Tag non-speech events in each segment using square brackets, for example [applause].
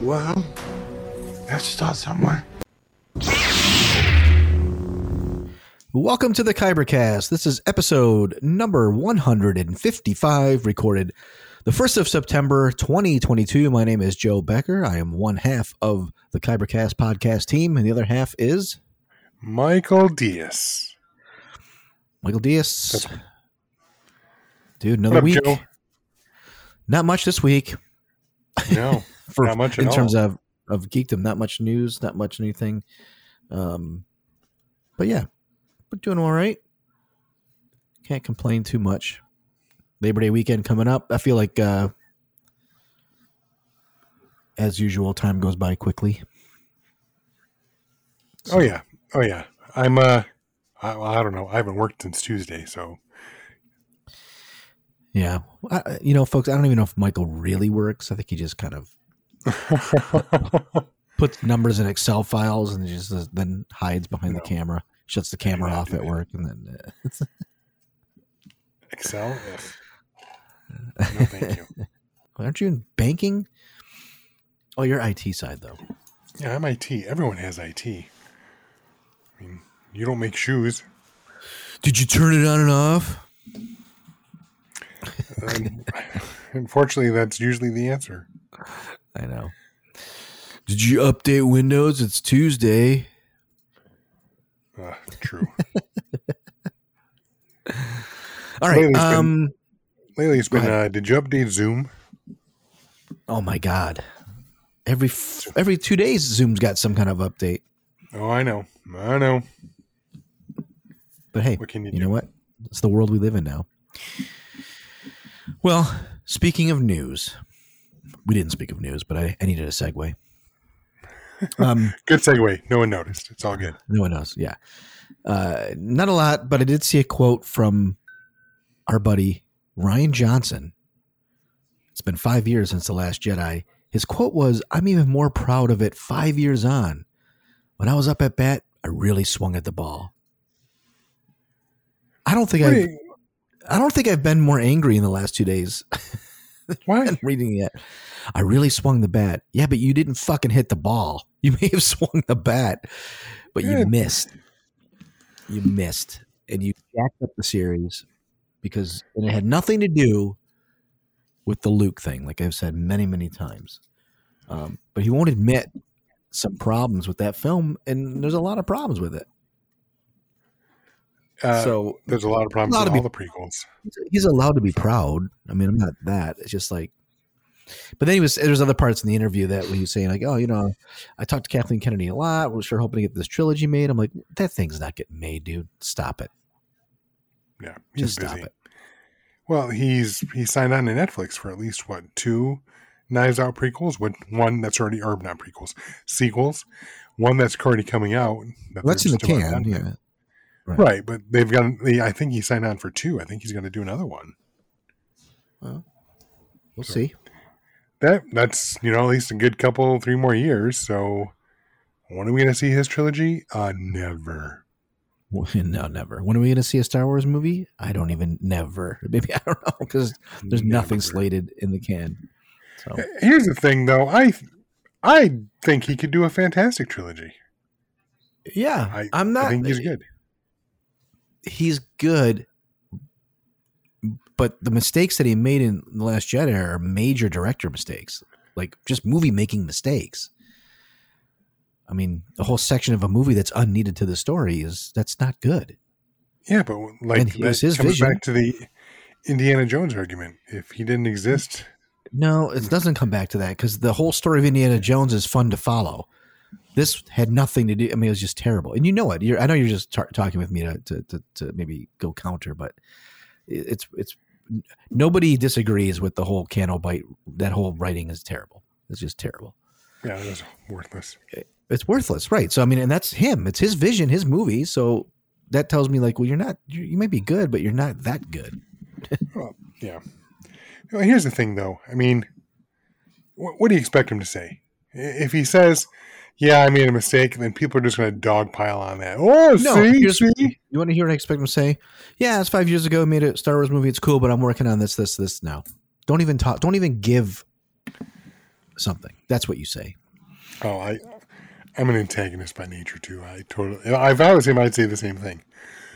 Well, let's start somewhere. Welcome to the Kybercast. This is episode number 155, recorded the 1st of September 2022. My name is Joe Becker. I am one half of the Kybercast podcast team, and the other half is Michael Diaz. Michael Diaz. Dude, another up, week. Joe? Not much this week No, [laughs] for Not much at in terms of of geekdom. Not much news. Not much anything. Um, but yeah, we're doing all right. Can't complain too much. Labor Day weekend coming up. I feel like, uh, as usual, time goes by quickly. oh yeah, oh yeah. I'm uh, I, I don't know. I haven't worked since Tuesday, so Yeah, I, you know, folks. I don't even know if Michael really works. I think he just kind of [laughs] puts numbers in Excel files and just uh, then hides behind No. the camera, shuts the camera off at work, and then uh, [laughs] Excel. [laughs] No, thank you. Aren't you in banking? Oh, you're IT side though. Yeah, I'm IT. Everyone has IT. I mean, you don't make shoes. Did you turn it on and off? [laughs] Unfortunately, that's usually the answer. I know. Did you update Windows? It's Tuesday. Uh, true. [laughs] All right. Lately it's been- Um. Lately, it's been. Uh, did you update Zoom? Oh my God. Every f- every two days, Zoom's got some kind of update. Oh, I know. I know. But hey, What can you you do? know what? It's the world we live in now. Well, speaking of news, we didn't speak of news, but I, I needed a segue. [laughs] Um. Good segue. No one noticed. It's all good. No one knows. Yeah. Uh, not a lot, but I did see a quote from our buddy Rian Johnson. It's been five years since The Last Jedi. His quote was I'm even more proud of it five years on. When I was up at bat, I really swung at the ball. I don't think Wait, I don't think I've been more angry in the last two days [laughs] why? than reading it. I really swung the bat. Yeah, but you didn't fucking hit the ball. [laughs] You may have swung the bat, but Yeah. you missed. You missed. And you jacked up the series because and it had nothing to do with the Luke thing, like I've said many, many times. Um, but he won't admit some problems with that film, and there's a lot of problems with it. Uh, so there's a lot of problems with all the prequels. he's allowed to be proud. I mean, I'm not that. It's just like, but then he was. There's other parts in the interview that he was saying like, oh, you know, I talked to Kathleen Kennedy a lot. We're sure hoping to get this trilogy made. I'm like, that thing's not getting made, dude. Stop it. Yeah, he's Just stop busy. it. Well, he's he signed on to Netflix for at least what two Knives Out prequels? What one that's already or not prequels sequels? One that's already coming out. that That's in the can. Yeah. With. Right, but they've got. I think he signed on for two. I think he's going to do another one. Well, we'll see. That that's you know at least a good couple three more years. So when are we going to see his trilogy? Uh, never. [laughs] No, never. When are we going to see a Star Wars movie? I don't even. Never. [laughs] Maybe I don't know because there's nothing slated in the can. So Here's the thing, though. I I think he could do a fantastic trilogy. yeah, I, I'm not. I think he's good. He's good, but the mistakes that he made in the Last Jedi are major director mistakes, like just movie making mistakes. I mean, the whole section of a movie that's unneeded to the story is that's not good. Yeah, but like And that his comes vision. back to the Indiana Jones argument. If he didn't exist, No, it doesn't come back to that because the whole story of Indiana Jones is fun to follow. This had nothing to do. I mean, it was just terrible, and you know it. You're, I know you're just tar- talking with me to, to to to maybe go counter, but it's it's nobody disagrees with the whole candle Canto Bight. That whole writing is terrible. It's just terrible. Yeah, it is worthless. It's worthless, right? So I mean, and that's him. It's his vision, his movie. So that tells me like, well, you're not. You, you might be good, but you're not that good. [laughs] Well, yeah. Well, here's the thing, though. I mean, what, what do you expect him to say? If he says, "Yeah, I made a mistake," and then people are just going to dogpile on that. Oh, No, see, see. You want to hear what I expect him to say? Yeah, it's five years ago. I made a Star Wars movie. It's cool, but I'm working on this, this, this now. Don't even talk. Don't even give something. That's what you say. Oh, I, I'm an antagonist by nature too. I totally. If I was him, I'd say the same thing.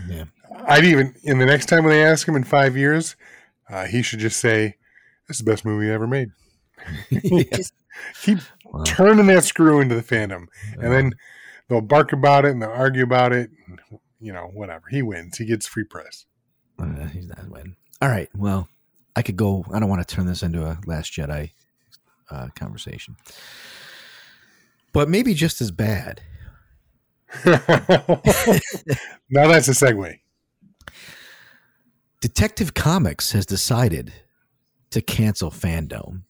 Yeah. I'd even in the next time when they ask him in five years, uh, he should just say, "This is the best movie I ever made." [laughs] [laughs] Just keep Wow. turning that screw into the fandom, and then they'll bark about it and they'll argue about it. And, you know, whatever. He wins. He gets free press. Uh, he's not winning. All right. Well, I could go. I don't want to turn this into a Last Jedi uh, conversation, but maybe just as bad. [laughs] now that's a segue. Detective Comics has decided to cancel Fandome.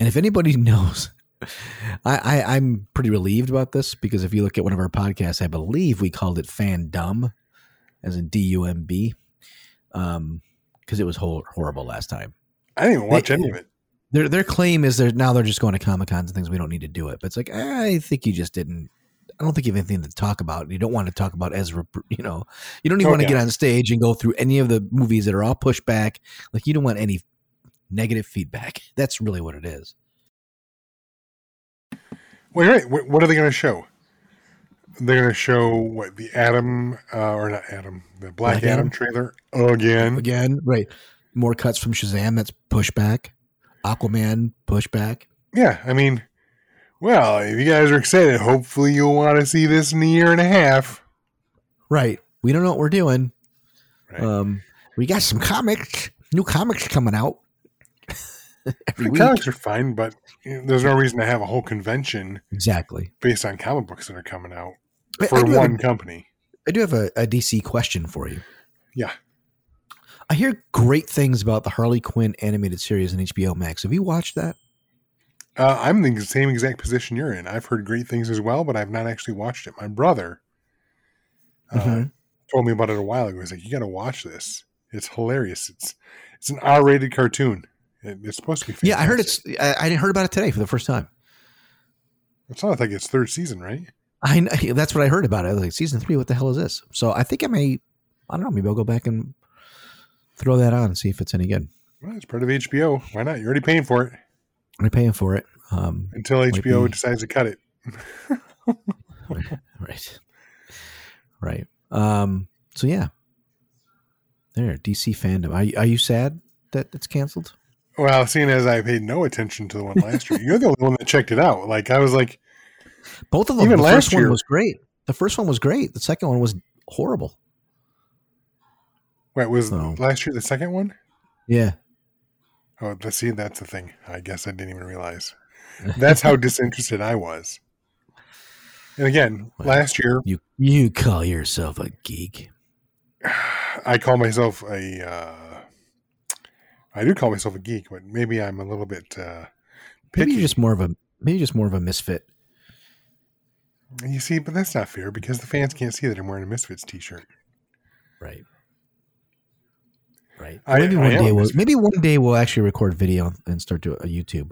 And if anybody [laughs] knows, [laughs] I, I, I'm pretty relieved about this because if you look at one of our podcasts, I believe we called it Fandom, as in D U M B, um, because it was hor- horrible last time. I didn't even watch They- any of it. Their their claim is they're now they're just going to comic cons and things. We don't need to do it, but it's like I think you just didn't. I don't think you have anything to talk about. You don't want to talk about Ezra. You know, you don't even Oh, want to get on stage and go through any of the movies that are all pushed back. Like you don't want any negative feedback. That's really what it is. Wait, wait. What, what are they going to show? They're going to show what the Adam uh, or not Adam, the Black, Black Adam, Adam? trailer again. Again, right? More cuts from Shazam. That's pushback. Aquaman pushback. Yeah, I mean, well, if you guys are excited, hopefully you'll want to see this in a year and a half. Right. We don't know what we're doing. Right. Um, we got some comics, new comics coming out [laughs] every the week. comics are fine, but there's no reason to have a whole convention Exactly. based on comic books that are coming out I for have a- one company. I do have a, a DC question for you. Yeah. I hear great things about the Harley Quinn animated series on HBO Max. Have you watched that? Uh, I'm in the same exact position you're in. I've heard great things as well, but I've not actually watched it. My brother uh, Mhm. told me about it a while ago. He's like, "You got to watch this. It's hilarious. It's it's an R-rated cartoon. It, it's supposed to be. Yeah, I heard it's. fantastic. I, I heard about it today for the first time. It's not like it's third season, right? I kn- [laughs] that's what I heard about it. Like, season three. What the hell is this? So I think I may. I don't know. Maybe I'll go back and throw that on and see if it's any good. Well, it's part of HBO. Why not? You're already paying for it I'm paying for it. Um, until HBO be- decides to cut it. [laughs] right, right. Um, so yeah, there. DC Fandome. Are you, are you sad that it's canceled? Well, seeing as I paid no attention to the one last year, you're the only one that checked it out. Like I was like, Both of them. Even the last first year- one was great. The first one was great. The second one was horrible. "Wait, was So- last year the second one?" Yeah. Oh, see, that's the thing. I guess I didn't even realize. That's how [laughs] disinterested I was. And again, Well, last year You you call yourself a geek? [sighs] I call myself a. Uh, I do call myself a geek, but maybe I'm a little bit uh, Maybe picky. you're just more of a maybe just more of a misfit. You see, but that's not fair because the fans can't see that I'm wearing a Misfits T-shirt. Right. Right. I- maybe one day we'll maybe one day we'll actually record video and start to a YouTube.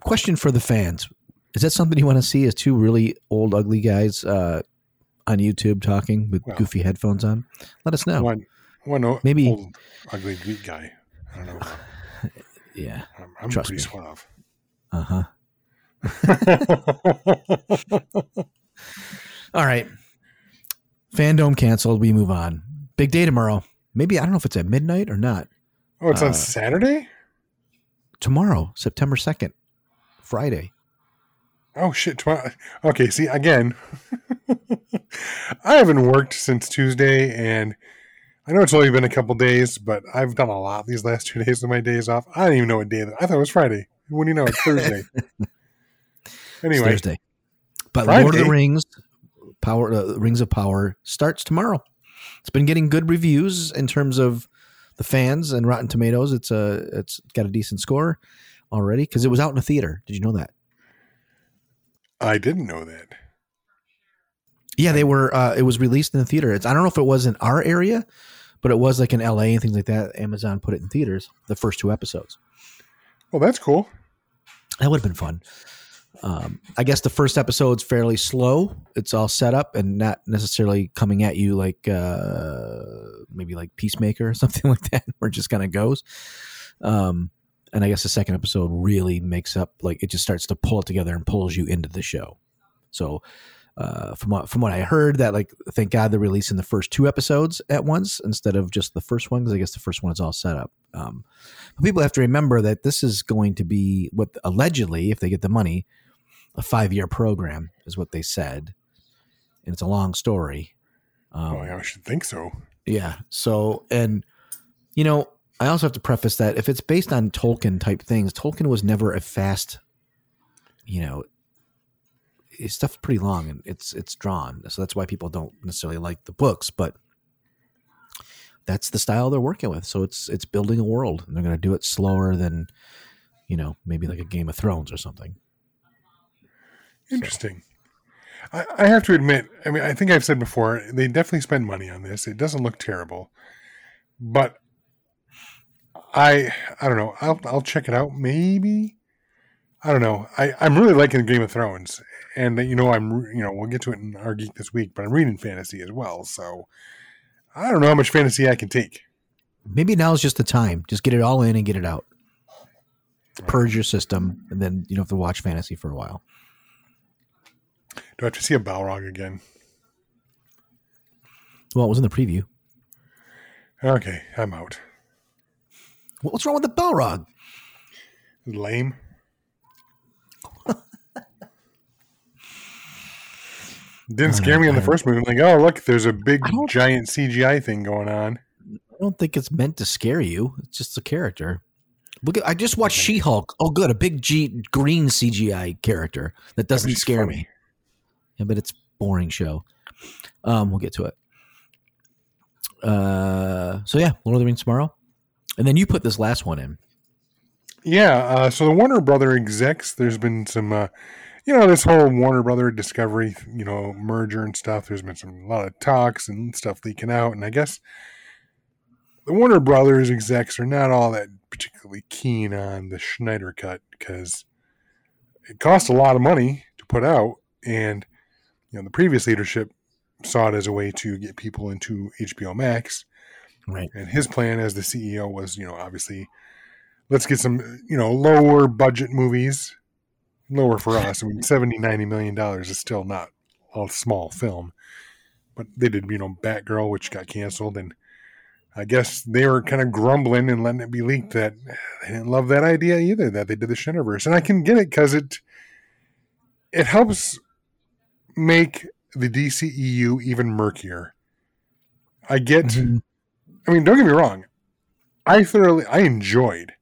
Question for the fans: Is that something you want to see? Is two really old, ugly guys uh, on YouTube talking with Well. goofy headphones on? Let us know. One, one o- Maybe- old ugly geek guy. I don't know. Yeah. I'm, I'm Trust pretty me. suave. Uh huh. [laughs] All right. Fandome canceled. We move on. Big day tomorrow. Maybe I don't know if it's at midnight or not. oh, it's Uh, on Saturday. Tomorrow, September second, Friday. Oh shit! Tomorrow. Okay, see again. [laughs] I haven't worked since Tuesday, and I know it's only been a couple days, but I've done a lot these last two days of my days off. I don't even know what day. I thought it was Friday. When do you know it's Thursday? [laughs] It's Thursday. But Friday. Lord of the Rings, Power, uh, Rings of Power starts tomorrow. It's been getting good reviews in terms of the fans and Rotten Tomatoes. It's a it's got a decent score already because it was out in a theater. Did you know that? I didn't know that. Yeah, they were. Uh, it was released in the theater. It's I don't know if it was in our area, but it was like in L.A. and things like that. Amazon put it in theaters. The first two episodes. Well, that's cool. That would have been fun. Um, I guess the first episode's fairly slow. It's all set up and not necessarily coming at you like uh, maybe like Peacemaker or [laughs] something like that, where it just kind of goes. Um, and I guess the second episode really makes up like it just starts to pull it together and pulls you into the show. So uh, from what from what I heard, that like thank God they're releasing the first two episodes at once instead of just the first one because I guess the first one is all set up. Um, but people have to remember that this is going to be what allegedly, if they get the money, a five year program is what they said, and it's a long story. Um, oh, yeah, I should think so. yeah. So, and, you know, I also have to preface that if it's based on Tolkien type things, Tolkien was never a fast, you know, his stuff's pretty long and it's it's drawn. So that's why people don't necessarily like the books, but that's the style they're working with. So it's it's building a world and they're going to do it slower than, you know, maybe like a Game of Thrones or something. Interesting. I, I have to admit, I mean, I think I've said before, they definitely spend money on this. It doesn't look terrible, but I, I don't know. I'll, I'll check it out. Maybe. I don't know. I, I'm really liking Game of Thrones, and you know, I'm, you know, we'll get to it in our geek this week, but I'm reading fantasy as well. So I don't know how much fantasy I can take. Maybe now's just the time. Just get it all in and get it out. Purge your system, and then you don't have to watch fantasy for a while. Do I have to see a Balrog again? Well, it was in the preview. Okay, I'm out. What's wrong with the Balrog? Lame. Didn't scare me in the first movie. I'm like, oh look, there's a big giant CGI thing going on. I don't think it's meant to scare you. It's just a character. Look, at, I just watched She Hulk. Oh, good, a big G green CGI character that doesn't scare funny. me. Yeah, but it's boring show. Um, we'll get to it. Uh, so yeah, Lord of the Rings tomorrow, and then you put this last one in. Yeah, uh, so the Warner Brother execs, there's been some, uh, you know, this whole Warner Brother Discovery, you know, merger and stuff. There's been some a lot of talks and stuff leaking out, and I guess the Warner Brothers execs are not all that particularly keen on the Snyder cut because it cost a lot of money to put out, and you know, the previous leadership saw it as a way to get people into HBO Max. Right. And his plan as the CEO was, you know, obviously, let's get some, you know, lower budget movies. Lower for us. I mean, 70, 90 million dollars is still not a small film. But they did, you know, Batgirl, which got canceled. And I guess they were kind of grumbling and letting it be leaked that they didn't love that idea either, that they did the Snyderverse. And I can get it because it, it helps make the DCEU even murkier. I get Mhm. I mean, don't get me wrong. I thoroughly I enjoyed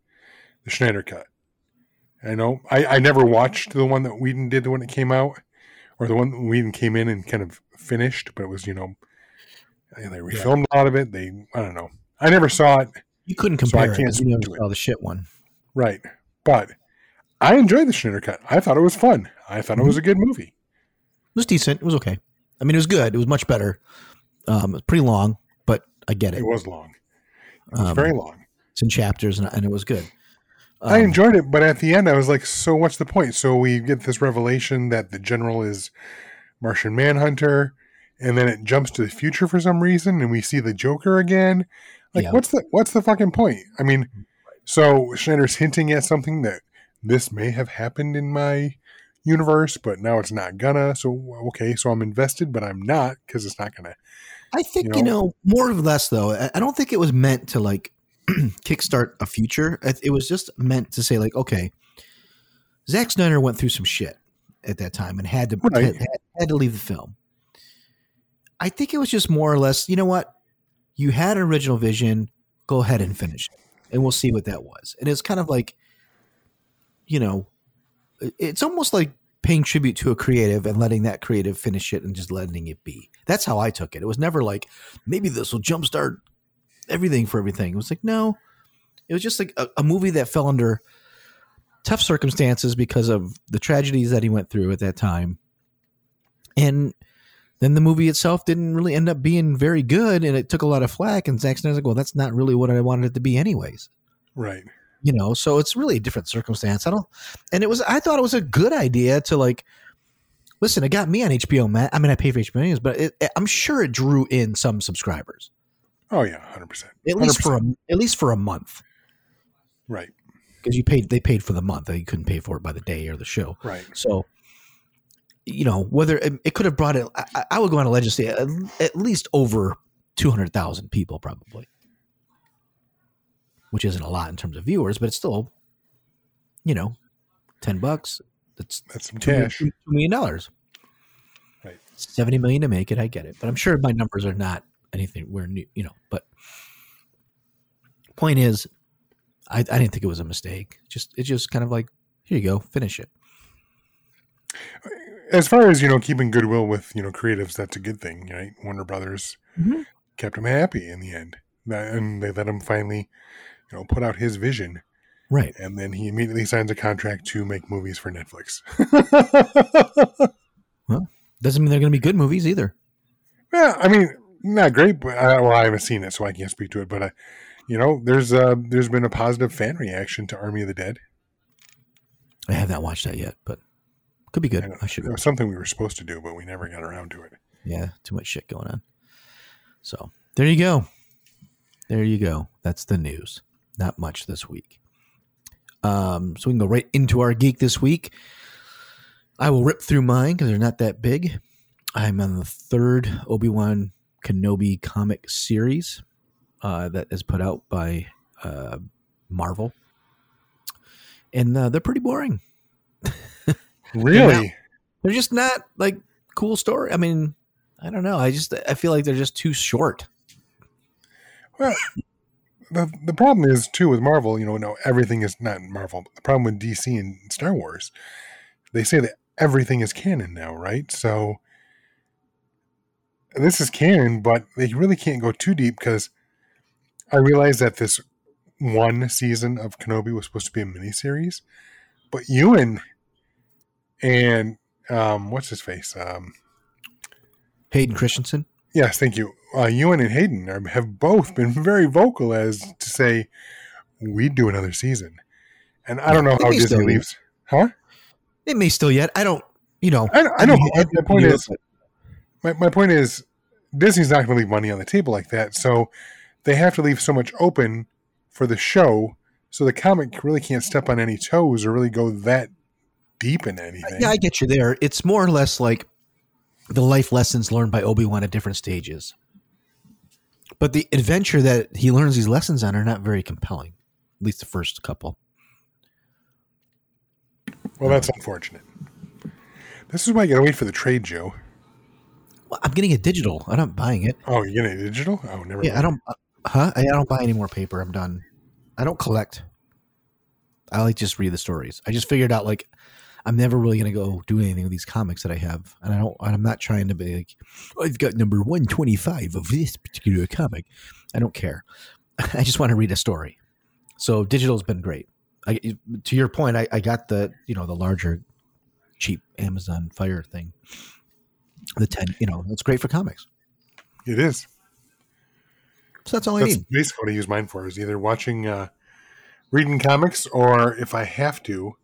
the Snyder cut. I know I, I never watched the one that Whedon did when it came out, or the one that Whedon came in and kind of finished, but it was you know they refilmed a lot of it. They I don't know. I never saw it You couldn't So I compare it can't 'cause you never to it. saw the shit one. right, but I enjoyed the Snyder cut. I thought it was fun. I thought it was a good movie. It was decent. It was okay. I mean, it was good. It was much better. Um, it's pretty long, but I get it. It was long. It was Um, very long. It's in chapters, and, and it was good. I Um, enjoyed it, but at the end, I was like, "So what's the point?" So we get this revelation that the general is Martian Manhunter, and then it jumps to the future for some reason, and we see the Joker again. Like, Yeah. what's the what's the fucking point? I mean, so Snyder's hinting at something that this may have happened in my universe, but now it's not gonna. So okay, so I'm invested, but I'm not because it's not gonna. I think you you know? know, more or less though. I I don't think it was meant to like [clears throat] kickstart a future. It was just meant to say like, okay, Zack Snyder went through some shit at that time and had to Right. had, had- had to leave the film. I think it was just more or less, you know what? You had an original vision, go ahead and finish it. And we'll see what that was. And it's kind of like, you know, it's almost like paying tribute to a creative and letting that creative finish it and just letting it be. That's how I took it. It was never like maybe this will jumpstart everything for everything. It was like no, it was just like a, a movie that fell under tough circumstances because of the tragedies that he went through at that time, and then the movie itself didn't really end up being very good, and it took a lot of flack. And Zack Snyder's like, well, that's not really what I wanted it to be, anyways Right. you know so it's really a different circumstance i don't and it was i thought it was a good idea to like listen it got me on hbo max i mean i pay for hbo Max, but it, it- i'm sure it drew in some subscribers Oh yeah, hundred percent. at least for a, at least for a month Right. because you paid they paid for the month They couldn't pay for it by the day or the show Right. so you know whether it, it could have brought it I, I would go on a ledge and say at, at least over 200000 people probably which isn't a lot in terms of viewers but it's still you know 10 bucks that's That's some two million- cash. two million dollars Right. 70 million to make it i get it but i'm sure my numbers are not anything where new you know but point is I, I didn't think it was a mistake just it's just kind of like here you go finish it As far as you know, keeping goodwill with you know creatives, that's a good thing, right? Warner Brothers Mhm. kept him happy in the end, and they let him finally, you know, put out his vision, right and then he immediately signs a contract to make movies for Netflix. [laughs] Well, doesn't mean they're going to be good movies either Yeah, I mean, not great, but I, well, I haven't seen it, so I can't speak to it. But uh, you know, there's uh, there's been a positive fan reaction to Army of the Dead. i have not watched that yet but could be good. And i should It was something we were supposed to do, but we never got around to it. yeah too much shit going on. So there you go. There you go. That's the news. Not much this week. Um so we can go right into our geek this week. I will rip through mine because they're not that big. I'm on the third obi-wan kenobi comic series uh, that is put out by uh, marvel and uh, they're pretty boring [laughs] Really? they're just not like cool story. I mean, I don't know. I just I feel like they're just too short. Well, the the problem is too with Marvel. You know, no, everything is not Marvel. The problem with DC and Star Wars, they say that everything is canon now, right? So this is canon, but they really can't go too deep because I realize that this one season of Kenobi was supposed to be a miniseries, but Ewan and um, what's his face? Um, Hayden Christensen. Yes, thank you. Uh, Ewan and Hayden are, have both been very vocal as to say we'd do another season, and I don't know They how Disney leaves, huh? It may still yet. I don't. You know. I, I know. my point is, my, my point is, Disney's not going to leave money on the table like that, so they have to leave so much open for the show, so the comic really can't step on any toes or really go that deep in anything. Yeah, I get you there. It's more or less like the life lessons learned by Obi Wan at different stages. But the adventure that he learns these lessons on are not very compelling. At least the first couple. well, that's unfortunate. This is why you got to wait for the trade, Joe. Well, I'm getting it digital. I'm not buying it. Oh, you're getting it digital? Oh, never. Yeah, I don't. uh, Huh? I I don't buy any more paper. I'm done. I don't collect. I like just read the stories. I just figured out like I'm never really gonna go do anything with these comics that I have, and I don't. I'm not trying to be like I've got number 125 of this particular comic. I don't care. [laughs] I just want to read a story. So digital's been great. I, to your point, I, I got the you know the larger, cheap Amazon Fire thing. The ten, you know, it's great for comics. It is. So that's all I That's need. basically what I use mine for is either watching, uh, reading comics, or if I have to,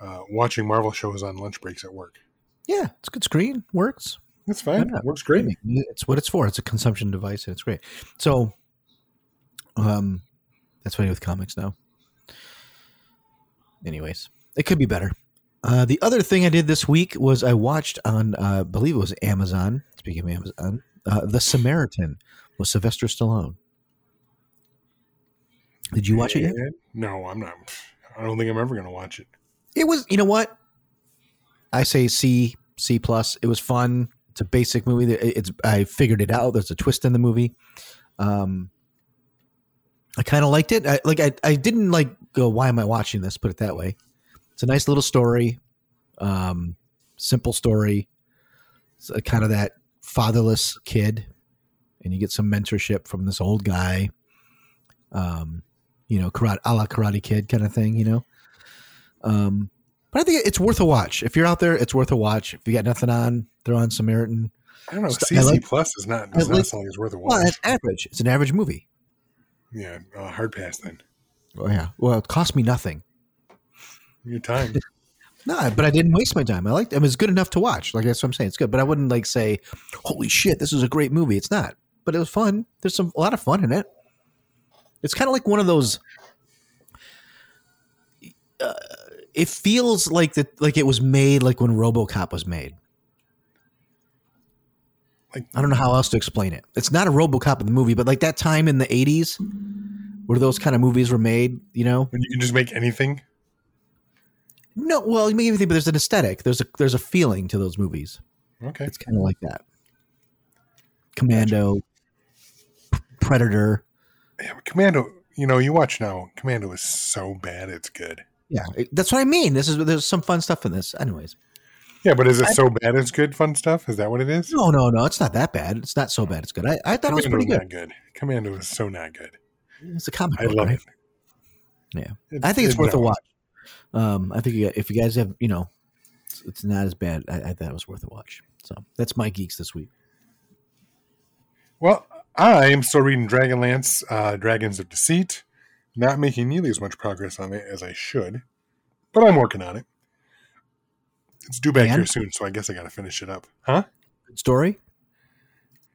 uh, watching Marvel shows on lunch breaks at work. Yeah, it's a good screen. Works. That's fine. Works great. It's what it's for. It's a consumption device, and it's great. So, um, that's what I do with comics now. Anyways, it could be better. Uh, the other thing I did this week was I watched on, uh, I believe it was Amazon. Speaking of Amazon, uh, The Samaritan with Sylvester Stallone. Did you watch it yet? No, I'm not. I don't think I'm ever going to watch it. It was, you know what? I say C, C plus. It was fun. It's a basic movie. It's I figured it out. There's a twist in the movie. Um, I kind of liked it. I, like I, I didn't like go. Why am I watching this? Put it that way. It's a nice little story. Um, simple story. It's kind of that fatherless kid, and you get some mentorship from this old guy. um, you know, karate, a la Karate Kid kind of thing, you know. Um, but I think it's worth a watch. If you're out there, it's worth a watch. If you got nothing on, throw on Samaritan. I don't know. St- CC like- Plus is not does I not like- like it's worth a Well, watch. it's average. It's an average movie. yeah, uh, hard pass then. Oh yeah. Well, it cost me nothing. Your time. [laughs] No, but I didn't waste my time. I liked it. It was good enough to watch. Like that's what I'm saying. It's good, but I wouldn't like say, "Holy shit, this is a great movie." It's not, but it was fun. There's some a lot of fun in it. It's kind of like one of those. Uh, it feels like that, like it was made like when RoboCop was made. Like I don't know how else to explain it. It's not a RoboCop in the movie, but like that time in the '80s, where those kind of movies were made. You know, when you can just make anything. No, well, everything, but there's an aesthetic. There's a there's a feeling to those movies. Okay. It's kind of like that. Commando, P- Predator. Yeah, but Commando. You know, you watch now. Commando is so bad, it's good. Yeah, that's what I mean. This is there's some fun stuff in this. Anyways, Yeah, but is it so bad it's good? Fun stuff? Is that what it is? no, no, no, it's not that bad. It's not so bad. It's good. I, I thought it was pretty good. good. Commando is so not good. It's a comic I book, love right? it. Yeah, It's- I think it's, worth a watch. Um, I think you, if you guys have, you know, it's, it's not as bad. I, I thought it was worth a watch. So that's my geeks this week. Well, I am still reading Dragonlance, uh, Dragons of Deceit. Not making nearly as much progress on it as I should, but I'm working on it. It's due back And? here soon, so I guess I got to finish it up. Huh? Good story.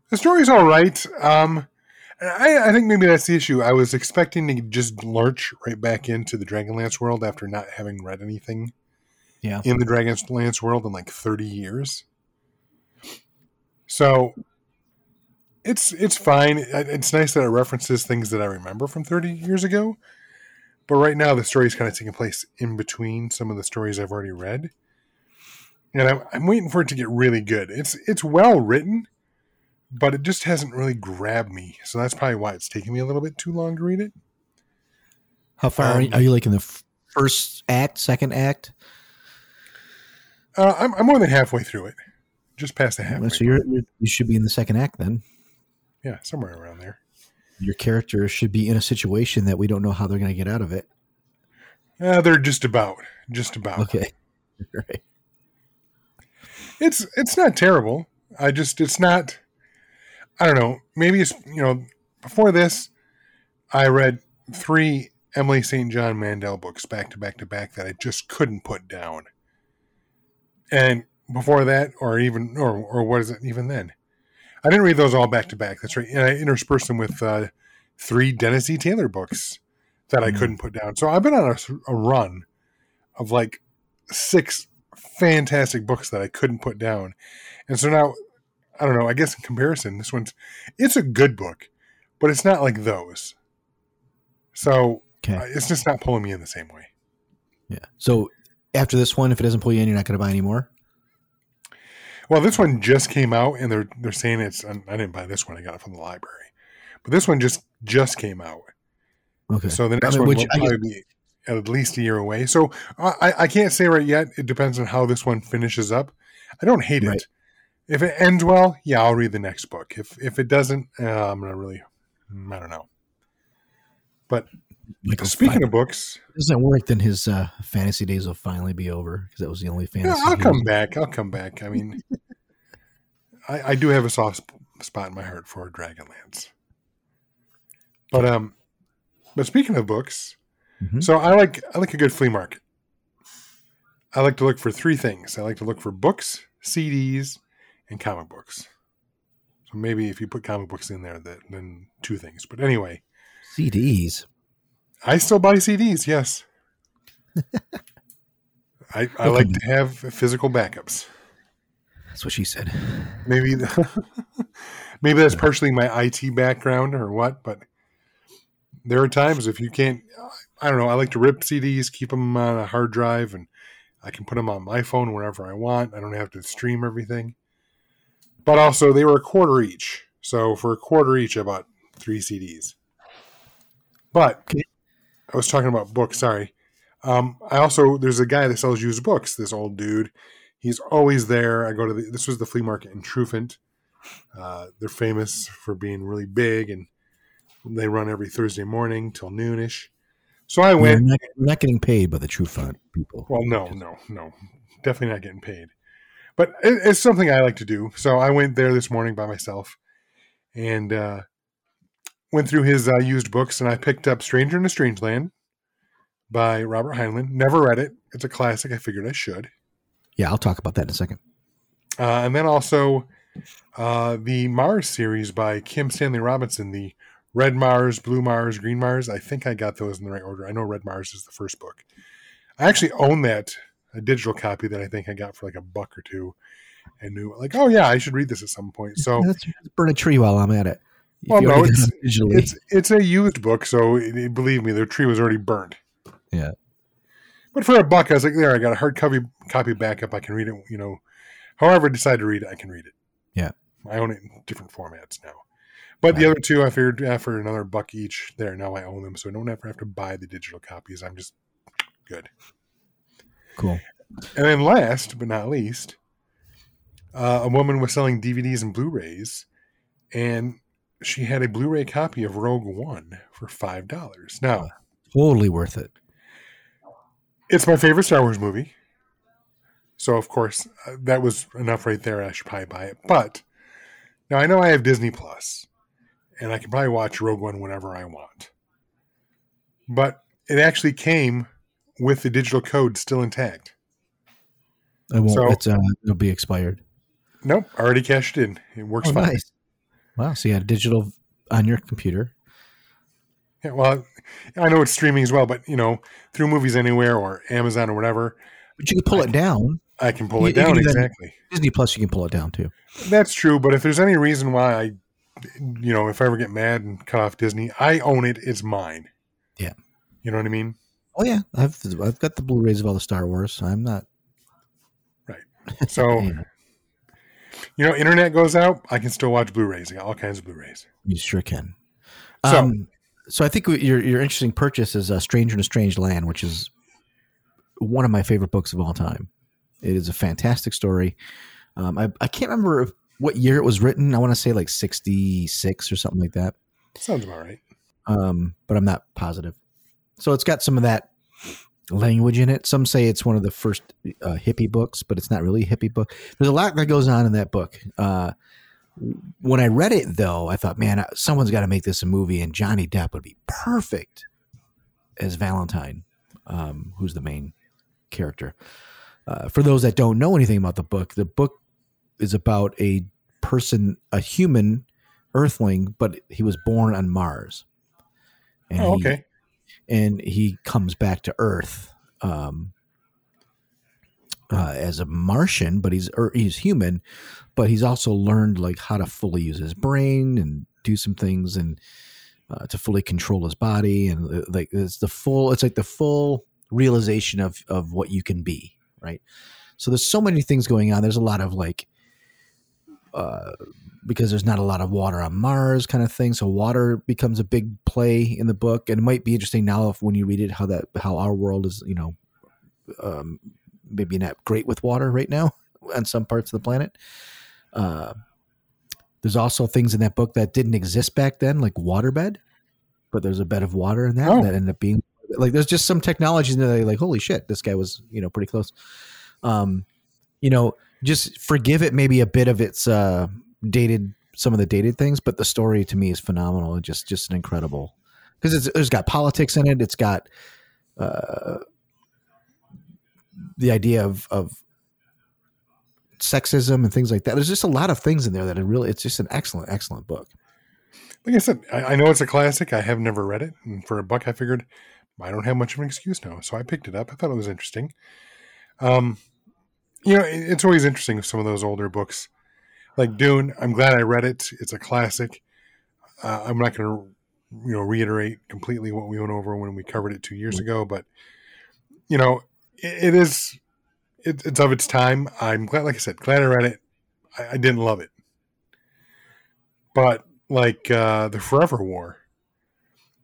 The story's all right. Um, I, I think maybe that's the issue. I was expecting to just lurch right back into the Dragonlance world after not having read anything Yeah. in the Dragonlance world in like 30 years. So it's it's fine. It's nice that it references things that I remember from 30 years ago. But right now, the story is kind of taking place in between some of the stories I've already read, and I'm, I'm waiting for it to get really good. It's it's well written, but it just hasn't really grabbed me. So that's probably why it's taking me a little bit too long to read it. How far are, you, Um, are you? Like in the f- first act, second act? Uh, I'm, I'm more than halfway through it, just past the halfway. so you're, you're you should be in the second act then. yeah, somewhere around there. Your character should be in a situation that we don't know how they're going to get out of it. Uh, they're just about, just about. Okay. [laughs] right. it's it's not terrible. I just it's not. I don't know. Maybe it's you know before this, I read three Emily St. John Mandel books back to back to back that I just couldn't put down. And before that, or even or or what is it even then? I didn't read those all back to back. That's right. And I interspersed them with uh, three Dennis E. Taylor books that I Mm. couldn't put down. So I've been on a, a run of like six fantastic books that I couldn't put down. And so now, I don't know, I guess in comparison, this one's, it's a good book, but it's not like those. So Okay. uh, it's just not pulling me in the same way. Yeah. So after this one, if it doesn't pull you in, you're not going to buy any more. Well, this one just came out and they're, they're saying it's, I didn't buy this one. I got it from the library, but this one just, just came out. Okay. So the I next mean, one will I guess- probably be at least a year away. So I, I- I can't say right yet. It depends on how this one finishes up. I don't hate Right. it. If it ends well, yeah, I'll read the next book. If if it doesn't, uh, I'm gonna really, mm, I don't know. But Michael speaking of books, doesn't work, then his uh, fantasy days will finally be over because that was the only fantasy. yeah, I'll come back. I'll come back. I mean, [laughs] I, I do have a soft spot in my heart for Dragonlance. But um, but speaking of books, Mhm. so I like I like a good flea market. I like to look for three things. I like to look for books, CDs, and comic books. So maybe if you put comic books in there, that then two things. But anyway, CDs. I still buy CDs. Yes, I, [laughs] I like to have physical backups. That's what she said. maybe [laughs] maybe that's partially my IT background or what, but there are times if you can't I don't know, I like to rip CDs, keep them on a hard drive and I can put them on my phone whenever I want. I don't have to stream everything. But also they were a quarter each. So for a quarter each I bought 3 CDs. But I was talking about books, sorry. Um, I also there's a guy that sells used books, this old dude he's always there. I go to the, this was the flea market in Trufant. Uh, they're famous for being really big and They run every Thursday morning till noonish. So I We're went. not, we're not getting paid by the Trufant people. Well, no, no, no, definitely not getting paid. But it, it's something I like to do. So I went there this morning by myself, and uh, went through his uh, used books, and I picked up "Stranger in a Strange Land" by Robert Heinlein. Never read it. It's a classic. I figured I should. Yeah, I'll talk about that in a second. Uh, and then also uh, the Mars series by Kim Stanley Robinson, the Red Mars, Blue Mars, Green Mars. I think I got those in the right order. I know Red Mars is the first book. I actually own that a digital copy that I think I got for like a buck or two, and knew like, oh yeah, I should read this at some point. So Let's burn a tree while I'm at it. If Well, no, it's- got it digitally. it's it's a used book, so it, believe me, the tree was already burnt. Yeah. But for a buck, I was like, there, I got a hard copy copy backup. I can read it. You know, however I decide to read it, I can read it. Yeah. I own it in different formats now. But the other two, I figured for another buck each. There, now I own them, so I don't ever have to buy the digital copies. I'm just good. Cool. And then last but not least, uh, a woman was selling DVDs and Blu-rays, and she had a Blu-ray copy of Rogue One for five dollars. Now, Totally worth it. it's my favorite Star Wars movie, so of course uh, that was enough right there. I should probably buy it. But now I know I have Disney Plus, and I can probably watch Rogue One whenever I want. But it actually came with the digital code still intact. It won't. So- it's uh, it'll be expired. Nope, already cashed in. It works Oh, fine. nice. Wow. So you had digital on your computer. Yeah, well, I know it's streaming as well, but you know, through Movies Anywhere or Amazon or whatever, But you can pull it down. I can pull You- it down do exactly. Disney Plus, you can pull it down too. That's true, but if there's any reason why I, you know, if I ever get mad and cut off Disney, I own it. It's mine. Yeah. You know what I mean? Oh yeah, I've I've got the Blu-rays of all the Star Wars. I'm not. Right. So, [laughs] you know, internet goes out, I can still watch Blu-rays. I got all kinds of Blu-rays. you sure can. So- Um, so I think your your interesting purchase is a Stranger in a Strange Land, which is one of my favorite books of all time. It is a fantastic story. Um, I I can't remember what year it was written. I want to say like sixty six or something like that. Sounds about right. um, but I'm not positive. So it's got some of that language in it. Some say it's one of the first uh, hippie books, but it's not really a hippie book. There's a lot that goes on in that book. Uh, when I read it, though, I thought, man, someone's got to make this a movie, and Johnny Depp would be perfect as Valentine, um, who's the main character. Uh, for those that don't know anything about the book, the book is about a person, a human Earthling, but he was born on Mars. And Oh, okay. And he comes back to Earth um, uh, as a Martian, but he's er, he's human, but he's also learned like how to fully use his brain and do some things and uh, to fully control his body and uh, like it's the full it's like the full realization of of what you can be, right? So there's so many things going on. There's a lot of like uh, because there's not a lot of water on Mars kind of thing. So water becomes a big play in the book, and it might be interesting now if when you read it how that how our world is, you know, um, maybe not great with water right now [laughs] on some parts of the planet. Uh, there's also things in that book that didn't exist back then, like waterbed, but there's a bed of water in that Oh. that ended up being like there's just some technologies in there that you're like, holy shit, this guy was you know pretty close. Um, you know, just forgive it maybe a bit of its uh dated some of the dated things, but the story to me is phenomenal and just just an incredible because it's it's got politics in it. It's got uh the idea of of sexism and things like that. There's just a lot of things in there that are really it's just an excellent excellent book. Like I said, I, I know it's a classic. I have never read it, and for a buck, I figured I don't have much of an excuse now, so I picked it up. I thought it was interesting. Um, you know, it- it's always interesting with some of those older books, like Dune. I'm glad I read it. It's a classic. Uh, I'm not going to, you know, reiterate completely what we went over when we covered it two years ago, but you know, it, it is, it, it's of its time. I'm glad, like I said, glad I read it. I, I didn't love it, but like uh, the Forever War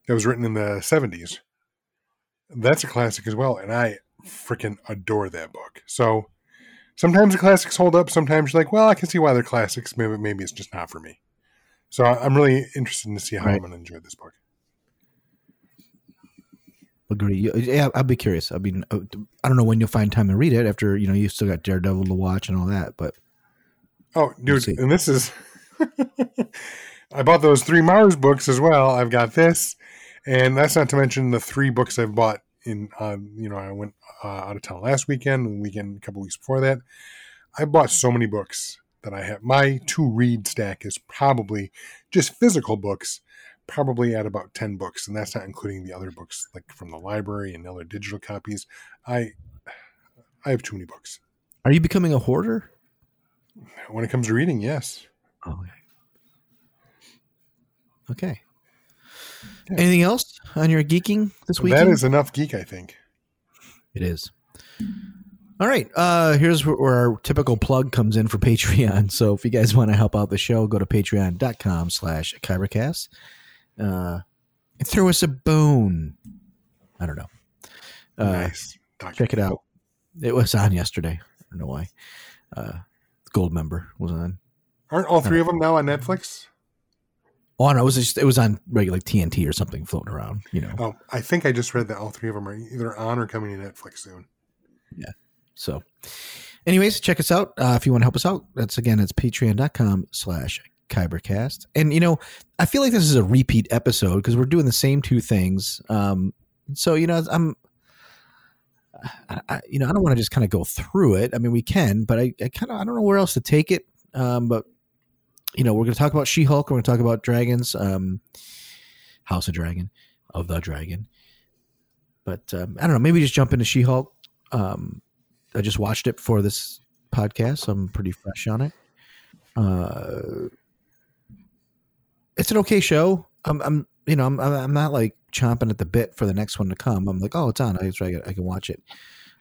that was written in the 70s. That's a classic as well, and I freaking adore that book. So sometimes the classics hold up. Sometimes you're like, well, I can see why they're classics. Maybe maybe it's just not for me. So I'm really interested to see how Right. I'm going to enjoy this book. Agree. Yeah, I'll be curious. I mean, uh, I don't know when you'll find time to read it after you know you still got Daredevil to watch and all that. But Oh, dude, see. and this is. [laughs] I bought those three Mars books as well. I've got this, and that's not to mention the three books I've bought in. Uh, you know, I went uh, out of town last weekend, and the weekend a couple weeks before that. I bought so many books that I have. My to read stack is probably just physical books, probably at about ten books, and that's not including the other books like from the library and other digital copies. I I have too many books. are you becoming a hoarder? When it comes to reading, yes. Okay. Okay. Anything else on your geeking this week? That is enough geek, I think. It is. All right. Uh, here's where, our typical plug comes in for [laughs] Patreon. So if you guys want to help out the show, go to patreon.com slash kybercast. Uh, and throw us a bone. I don't know. Uh, nice. Dr. check it out. It was on yesterday. I don't know why. Uh, Goldmember was on. Aren't all three of them now on Netflix? Oh no, it was just it was on regular like TNT or something floating around. You know. Oh, I think I just read that all three of them are either on or coming to Netflix soon. Yeah. So, anyways, check us out uh, if you want to help us out. That's again, it's patreon.com slash kybercast. And, you know, I feel like this is a repeat episode because we're doing the same two things. Um, so, you know, I'm, I, I, you know, I don't want to just kind of go through it. I mean, we can, but I, I kind of, I don't know where else to take it. Um, but, you know, we're going to talk about She Hulk. We're going to talk about dragons, um, House of Dragon, of the Dragon. But um, I don't know. Maybe just jump into She Hulk. Um, I just watched it for this podcast, so I'm pretty fresh on it. Uh, it's an okay show. I'm, I'm you know, I'm, I'm not like chomping at the bit for the next one to come. I'm like, oh, it's on. I, I, I can watch it.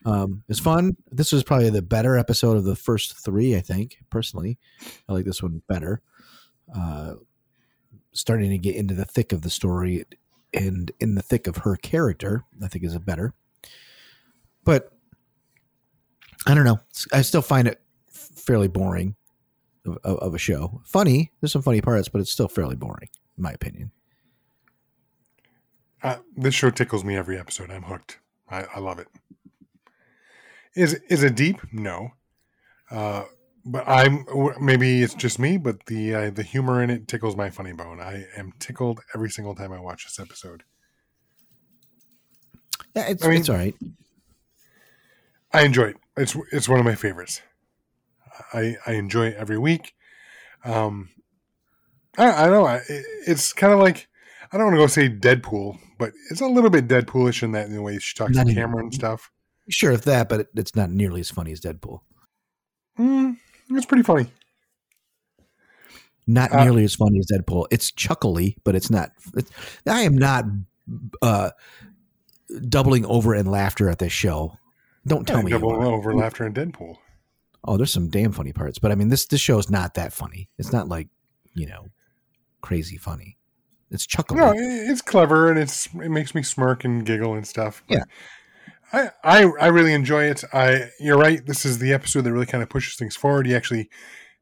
Um, it's fun. This was probably the better episode of the first three. I think personally, I like this one better. Uh, starting to get into the thick of the story and in the thick of her character, I think is a better. But I don't know. I still find it fairly boring of, of, a show. Funny, there's some funny parts, but it's still fairly boring, in my opinion. Uh, this show tickles me every episode. I'm hooked. I, I love it. Is is it deep? No. Uh, but I'm maybe it's just me, but the uh, the humor in it tickles my funny bone. I am tickled every single time I watch this episode. Yeah, it's I mean- it's all right. I enjoy it. It's it's one of my favorites. I I enjoy it every week. Um, I I don't know. I, it's kind of like I don't want to go say Deadpool, but it's a little bit Deadpoolish in that in the way she talks Not to camera and stuff. Sure, if that, but it's not nearly as funny as Deadpool. Mm, it's pretty funny. Not Uh, nearly as funny as Deadpool. It's chuckly, but it's not. It's, I am not uh, doubling over in laughter at this show. Don't tell me. double over laughter in Deadpool. Oh, there's some damn funny parts, but I mean this this show is not that funny. It's not like you know crazy funny. It's chuckly. No, it- it's clever and it's it makes me smirk and giggle and stuff. Yeah. I, I I really enjoy it. I you're right. This is the episode that really kind of pushes things forward. You actually,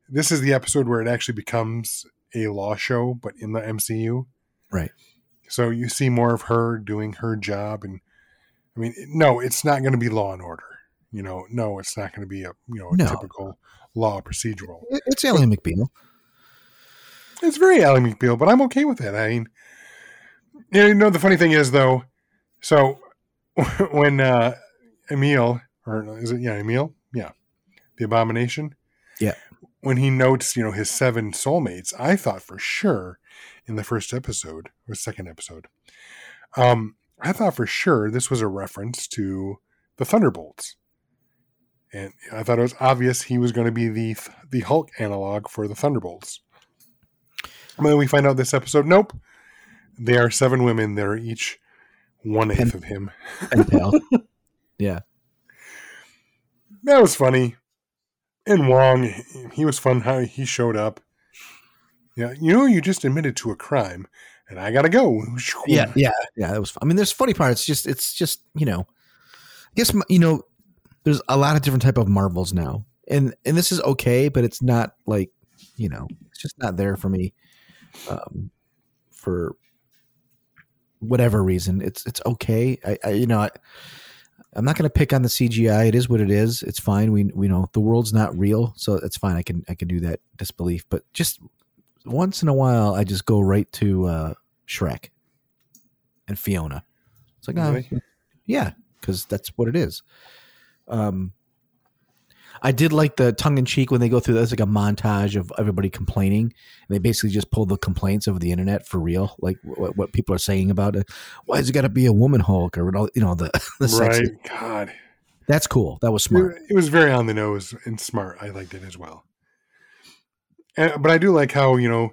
this is the episode where it actually becomes a law show, but in the MCU. Right. So you see more of her doing her job, and I mean, no, it's not going to be Law and Order. You know, no, it's not going to be a you know a No. typical law procedural. It's Ally McBeal. It's very Ally McBeal, but I'm okay with that. I mean, you know, the funny thing is though, so [laughs] when uh Emil, or is it yeah Emil, yeah, the Abomination, Yeah. when he notes you know his seven soulmates, I thought for sure in the first episode or second episode, um, I thought for sure this was a reference to the Thunderbolts. And I thought it was obvious he was going to be the the Hulk analog for the Thunderbolts. And then we find out this episode, nope. They are seven women that are each one eighth Pen- of him. And pal. [laughs] yeah. That was funny. And Wong, he was fun how he showed up. Yeah, you know, you just admitted to a crime, and I gotta go. [laughs] Yeah. Yeah. Yeah. That was. Fun. I mean, there's funny parts. Just it's just you know, I guess you know, there's a lot of different type of marvels now, and and this is okay, but it's not like you know, it's just not there for me. um, for whatever reason. It's it's okay. I, I you know I, I'm not going to pick on the CGI. It is what it is. It's fine. We we know the world's not real, so it's fine. I can I can do that disbelief. But just once in a while, I just go right to uh, Shrek and Fiona. It's like, oh, Really? yeah, because that's what it is. Um, I did like the tongue in cheek when they go through. That's like a montage of everybody complaining, and they basically just pull the complaints of the internet for real, like what, what people are saying about it. Why has it got to be a woman Hulk or all? You know the [laughs] the sexy. right. God. That's cool. That was smart. It, it was very on the nose and smart. I liked it as well. And, but I do like how you know,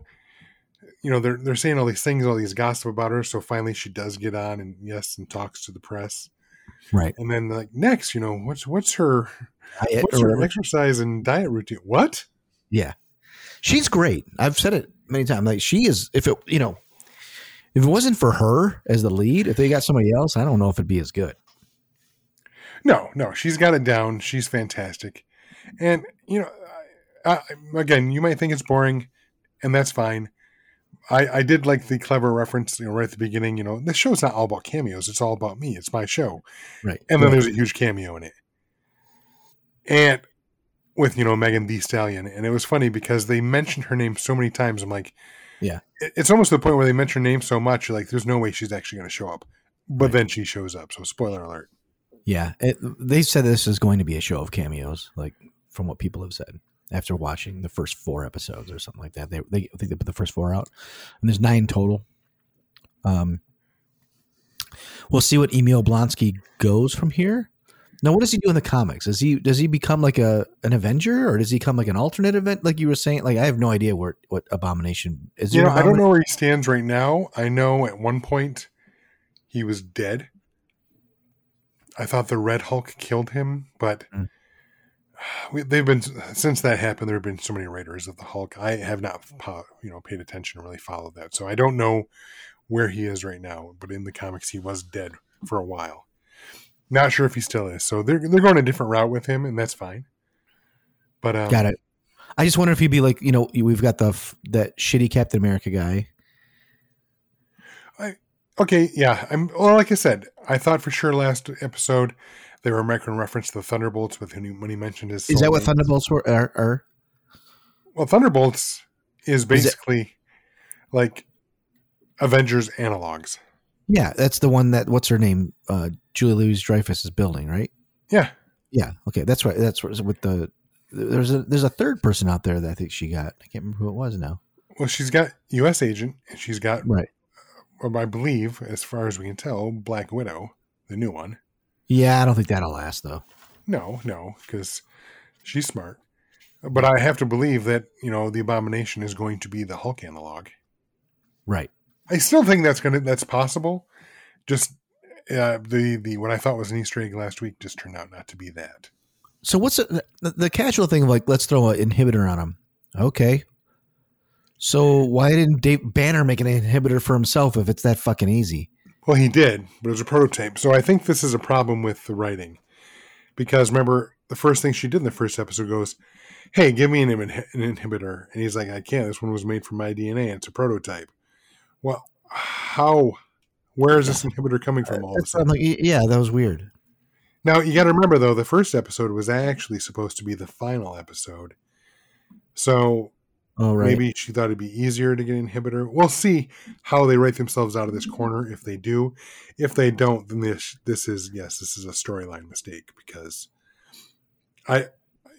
you know, they're they're saying all these things, all these gossip about her. So finally, she does get on and yes, and talks to the press. Right. And then like next, you know, what's what's her Diet what's her exercise and diet routine? What? Yeah. She's great. I've said it many times. Like she is if it you know if it wasn't for her as the lead, if they got somebody else, I don't know if it'd be as good. No, no, she's got it down. She's fantastic. And, you know, I, I, again, you might think it's boring, and that's fine. I, I did like the clever reference, you know, right at the beginning. You know, this show's not all about cameos. It's all about me. It's my show. Right. And then Right. there's a huge cameo in it. And with, you know, Megan Thee Stallion. And it was funny because they mentioned her name so many times. I'm like, Yeah. It's almost to the point where they mention her name so much, like, there's no way she's actually going to show up. But then she shows up. So, spoiler alert. Yeah, it, they said this is going to be a show of cameos, like from what people have said after watching the first four episodes or something like that. They, they I think they put the first four out, and there's nine total. Um, we'll see what Emil Blonsky goes from here. Now, what does he do in the comics? Does he does he become like a an Avenger, or does he become like an alternate event, like you were saying? Like I have no idea where what Abomination is. You know, I don't know where he stands right now. I know at one point he was dead. I thought the Red Hulk killed him, but Mm. we, they've been since that happened. There have been so many writers of the Hulk. I have not, you know, paid attention really followed that, so I don't know where he is right now. But in the comics, he was dead for a while. Not sure if he still is. So they're they're going a different route with him, and that's fine. But um, Got it. I just wonder if he'd be like, you know, we've got the that shitty Captain America guy. I Okay, yeah. I'm well. Like I said, I thought for sure last episode they were making reference to the Thunderbolts with when he, when he mentioned his. Is that what. Thunderbolts were? Are, are? Well, Thunderbolts is basically like Avengers analogs. Yeah, that's the one that what's her name? Uh, Julie Louis Dreyfus is building, right? Yeah, Yeah. Okay, that's right. That's with the there's a there's a third person out there that I think she got. I can't remember who it was now. well, she's got U.S. Agent, and she's got, Right. or I believe, as far as we can tell, Black Widow, the new one. Yeah, I don't think that'll last though. No, no, because she's smart. But I have to believe that you know the Abomination is going to be the Hulk analog. Right. I still think that's gonna that's possible. Just uh, the the what I thought was an Easter egg last week just turned out not to be that. So what's the, the, the casual thing of like let's throw an inhibitor on him? Okay. So why didn't Dave Banner make an inhibitor for himself if it's that fucking easy? Well, he did, but it was a prototype. So I think this is a problem with the writing, because remember the first thing she did in the first episode goes, "Hey, give me an, an inhibitor," and he's like, "I can't. This one was made from my DNA. It's a prototype." Well, how? Where is this inhibitor coming from? All of a That's what I'm sudden. like, yeah, that was weird. Now you got to remember though, the first episode was actually supposed to be the final episode. So Oh right. maybe she thought it'd be easier to get an inhibitor. We'll see how they write themselves out of this corner. If they do, if they don't, then this this is yes, this is a storyline mistake because I,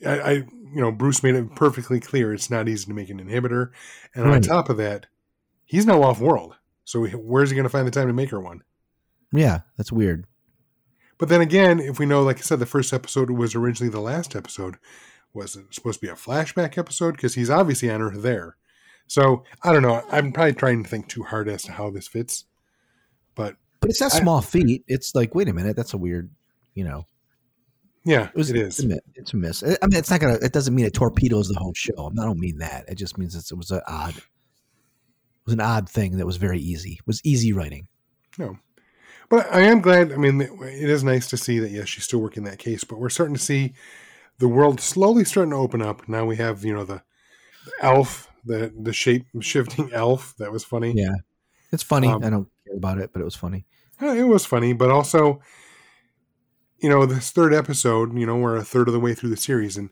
I, I, you know, Bruce made it perfectly clear it's not easy to make an inhibitor, and on top of that, he's now off world. So where's he going to find the time to make her one? Yeah, that's weird. But then again, if we know, like I said, the first episode was originally the last episode. Was it supposed to be a flashback episode? Because he's obviously on Earth there. So I don't know. I'm probably trying to think too hard as to how this fits. But But it's not I- small feet. It's like, wait a minute, that's a weird, you know. yeah, It was, it It's a, it's a miss. I mean, it's not gonna. It doesn't mean it torpedoes the whole show. I don't mean that. It just means it's, it was an odd. Was an odd thing that was very easy. It was easy writing. No. But I am glad. I mean, it is nice to see that, yes, she's still working that case, but we're starting to see the world slowly starting to open up. Now we have, you know, the, the elf, the the shape shifting [laughs] elf. That was funny. Yeah. It's funny. Um, I don't care about it, but it was funny. It was funny, but also, you know, this third episode, you know, we're a third of the way through the series, and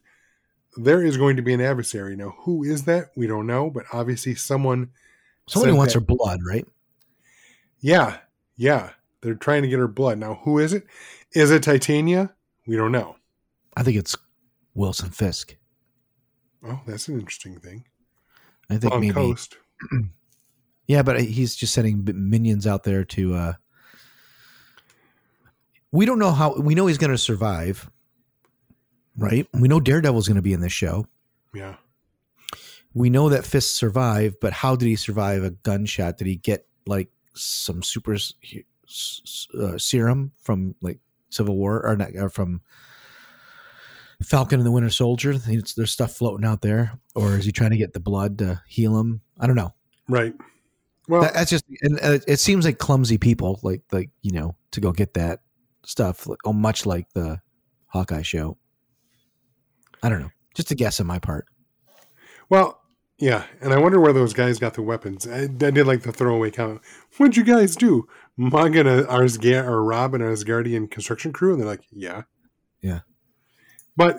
there is going to be an adversary. Now, who is that? We don't know, but obviously, someone. Somebody said wants that- her blood, right? Yeah, yeah, they're trying to get her blood. Now, who is it? Is it Titania? We don't know. I think it's Wilson Fisk. Oh, that's an interesting thing. I think maybe. coast. [clears throat] Yeah, but he's just sending minions out there to. uh We don't know how. We know he's going to survive, right? We know Daredevil's going to be in this show. Yeah. We know that Fisk survived, but how did he survive a gunshot? Did he get like some super uh, serum from like Civil War or, not, or from Falcon and the Winter Soldier? There's there's stuff floating out there, or is he trying to get the blood to heal him? I don't know. Right. Well, That, that's just and uh, it seems like clumsy people like like you know to go get that stuff like, oh much like the hawkeye show i don't know just a guess on my part well, yeah, and I wonder where those guys got the weapons. I, I did like the throwaway comment. What'd you guys do? Mug and a Arsgar or Rob and Asgardian construction crew, and they're like, yeah, Yeah. But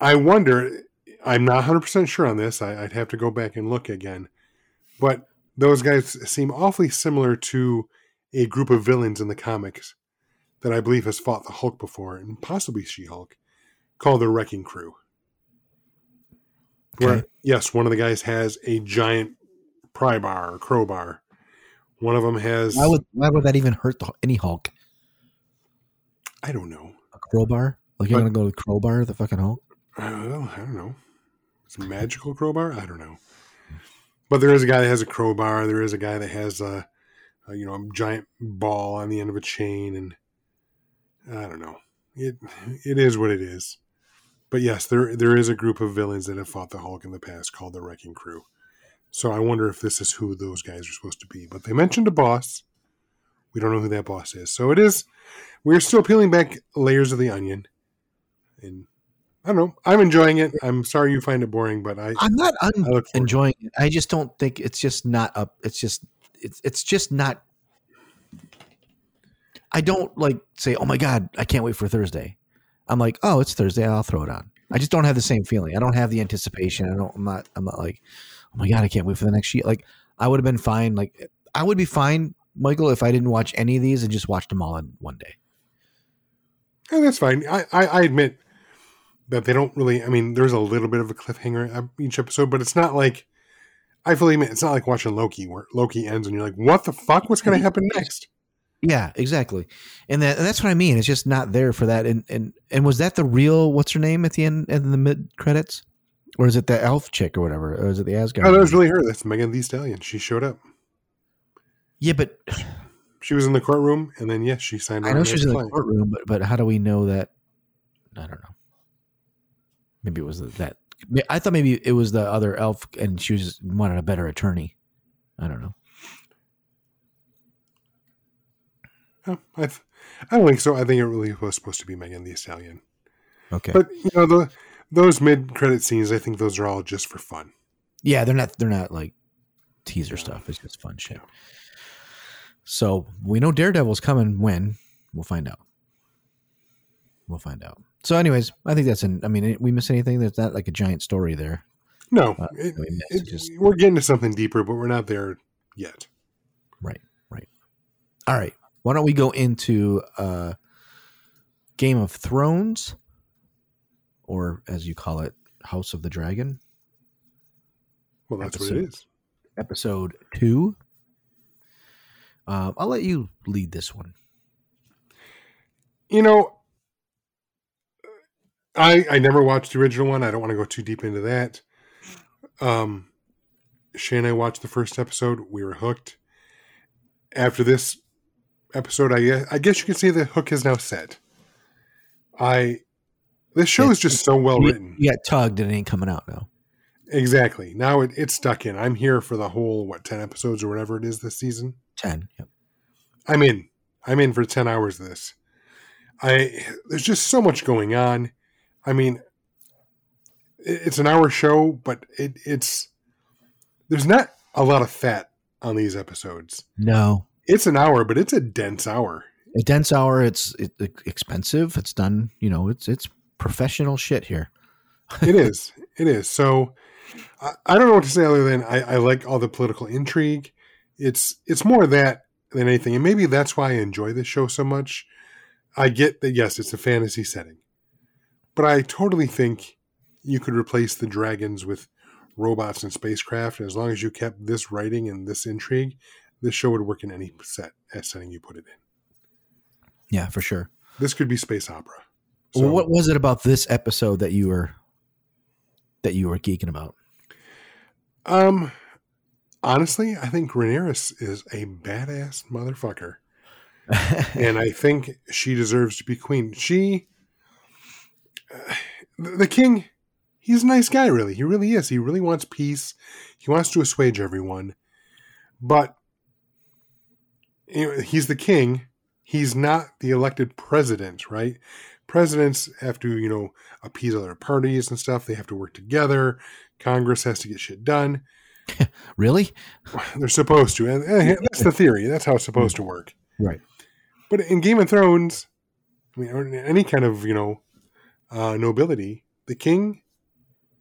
I wonder. I'm not 100 percent sure on this. I, I'd have to go back and look again. But those guys seem awfully similar to a group of villains in the comics that I believe has fought the Hulk before, and possibly She-Hulk, called the Wrecking Crew. Where yes, one of the guys has a giant pry bar or crowbar. One of them has why would why would that even hurt the, any hulk I don't know. a crowbar like you're But- gonna go to the crowbar the fucking hulk well, I don't know. It's a magical crowbar. I don't know. But there is a guy that has a crowbar. There is a guy that has a, a you know a giant ball on the end of a chain, and I don't know. It it is what it is. But yes, there there is a group of villains that have fought the Hulk in the past called the Wrecking Crew. So I wonder if this is who those guys are supposed to be. But they mentioned a boss. We don't know who that boss is. So it is. We're still peeling back layers of the onion, and I don't know. I'm enjoying it. I'm sorry you find it boring, but I, i'm not un- forward. enjoying it i just don't think it's just not up it's just it's it's just not i don't like say oh my god i can't wait for thursday i'm like oh it's thursday i'll throw it on i just don't have the same feeling i don't have the anticipation i don't i'm not i'm not like oh my god i can't wait for the next sheet like i would have been fine like i would be fine michael if i didn't watch any of these and just watched them all in one day Yeah, that's fine. I, I, I admit that they don't really. I mean, there's a little bit of a cliffhanger each episode, but it's not like I fully admit it's not like watching Loki, where Loki ends and you're like, "What the fuck? What's going to happen next?" Yeah, exactly. And that and that's what I mean. It's just not there for that. And and and was that the real what's her name at the end in the mid credits? Or is it the elf chick or whatever? Or is it the Asgard? Oh, that was really her. That's Megan Thee Stallion. She showed up. yeah, but She was in the courtroom, and then yes, she signed. I know she was in the client. courtroom, but but how do we know that? I don't know. Maybe it was that. I thought maybe it was the other elf, and she was wanted a better attorney. I don't know. I, th- I don't think so. I think it really was supposed to be Megan Thee Stallion. Okay. But you know, the those mid credit scenes, I think those are all just for fun. Yeah, they're not they're not like teaser stuff. It's just fun shit. So we know Daredevil's coming when we'll find out. We'll find out. So, anyways, I think that's an. I mean, we miss anything? There's not like a giant story there. No, Uh, it- we it, just, we're getting to something deeper, but we're not there yet. Right. Right. All right. Why don't we go into uh, Game of Thrones, or as you call it, House of the Dragon, Well, that's what it is. Episode. two. Um, I'll let you lead this one. You know, I I never watched the original one. I don't want to go too deep into that. Um, Shay and I watched the first episode. We were hooked. After this episode, I guess, I guess you could say the hook is now set. I this show is just so well written. You got tugged and it ain't coming out now. Exactly. Now it, it's stuck in. I'm here for the whole what ten episodes or whatever it is this season. Ten. Yep. I'm in. I'm in for 10 hours of this. I there's just so much going on. I mean, it- it's an hour show, but it, it's there's not a lot of fat on these episodes. No, It's an hour, but it's a dense hour. a dense hour. It's it, expensive. It's done. You know, it's it's professional shit here. [laughs] It is. it is. So I, I don't know what to say other than I, I like all the political intrigue. It's it's more that than anything, and maybe that's why I enjoy this show so much. I get that yes, it's a fantasy setting, but I totally think you could replace the dragons with robots and spacecraft. And as long as you kept this writing and this intrigue, this show would work in any set as setting you put it in. Yeah, for sure. This could be space opera. well, what was it about this episode that you were that you were geeking about? Um, honestly, I think Rhaenyra is a badass motherfucker, [laughs] and I think she deserves to be queen. She, uh, the king, he's a nice guy. Really, he really is. He really wants peace. He wants to assuage everyone, but he's the king. He's not the elected president, right? Presidents have to, you know, appease other parties and stuff. They have to work together. Congress has to get shit done. [laughs] really? [sighs] They're supposed to. And, that's the theory. That's how it's supposed to work. Right. But in Game of Thrones, I mean, or in any kind of, you know, uh, nobility, the king,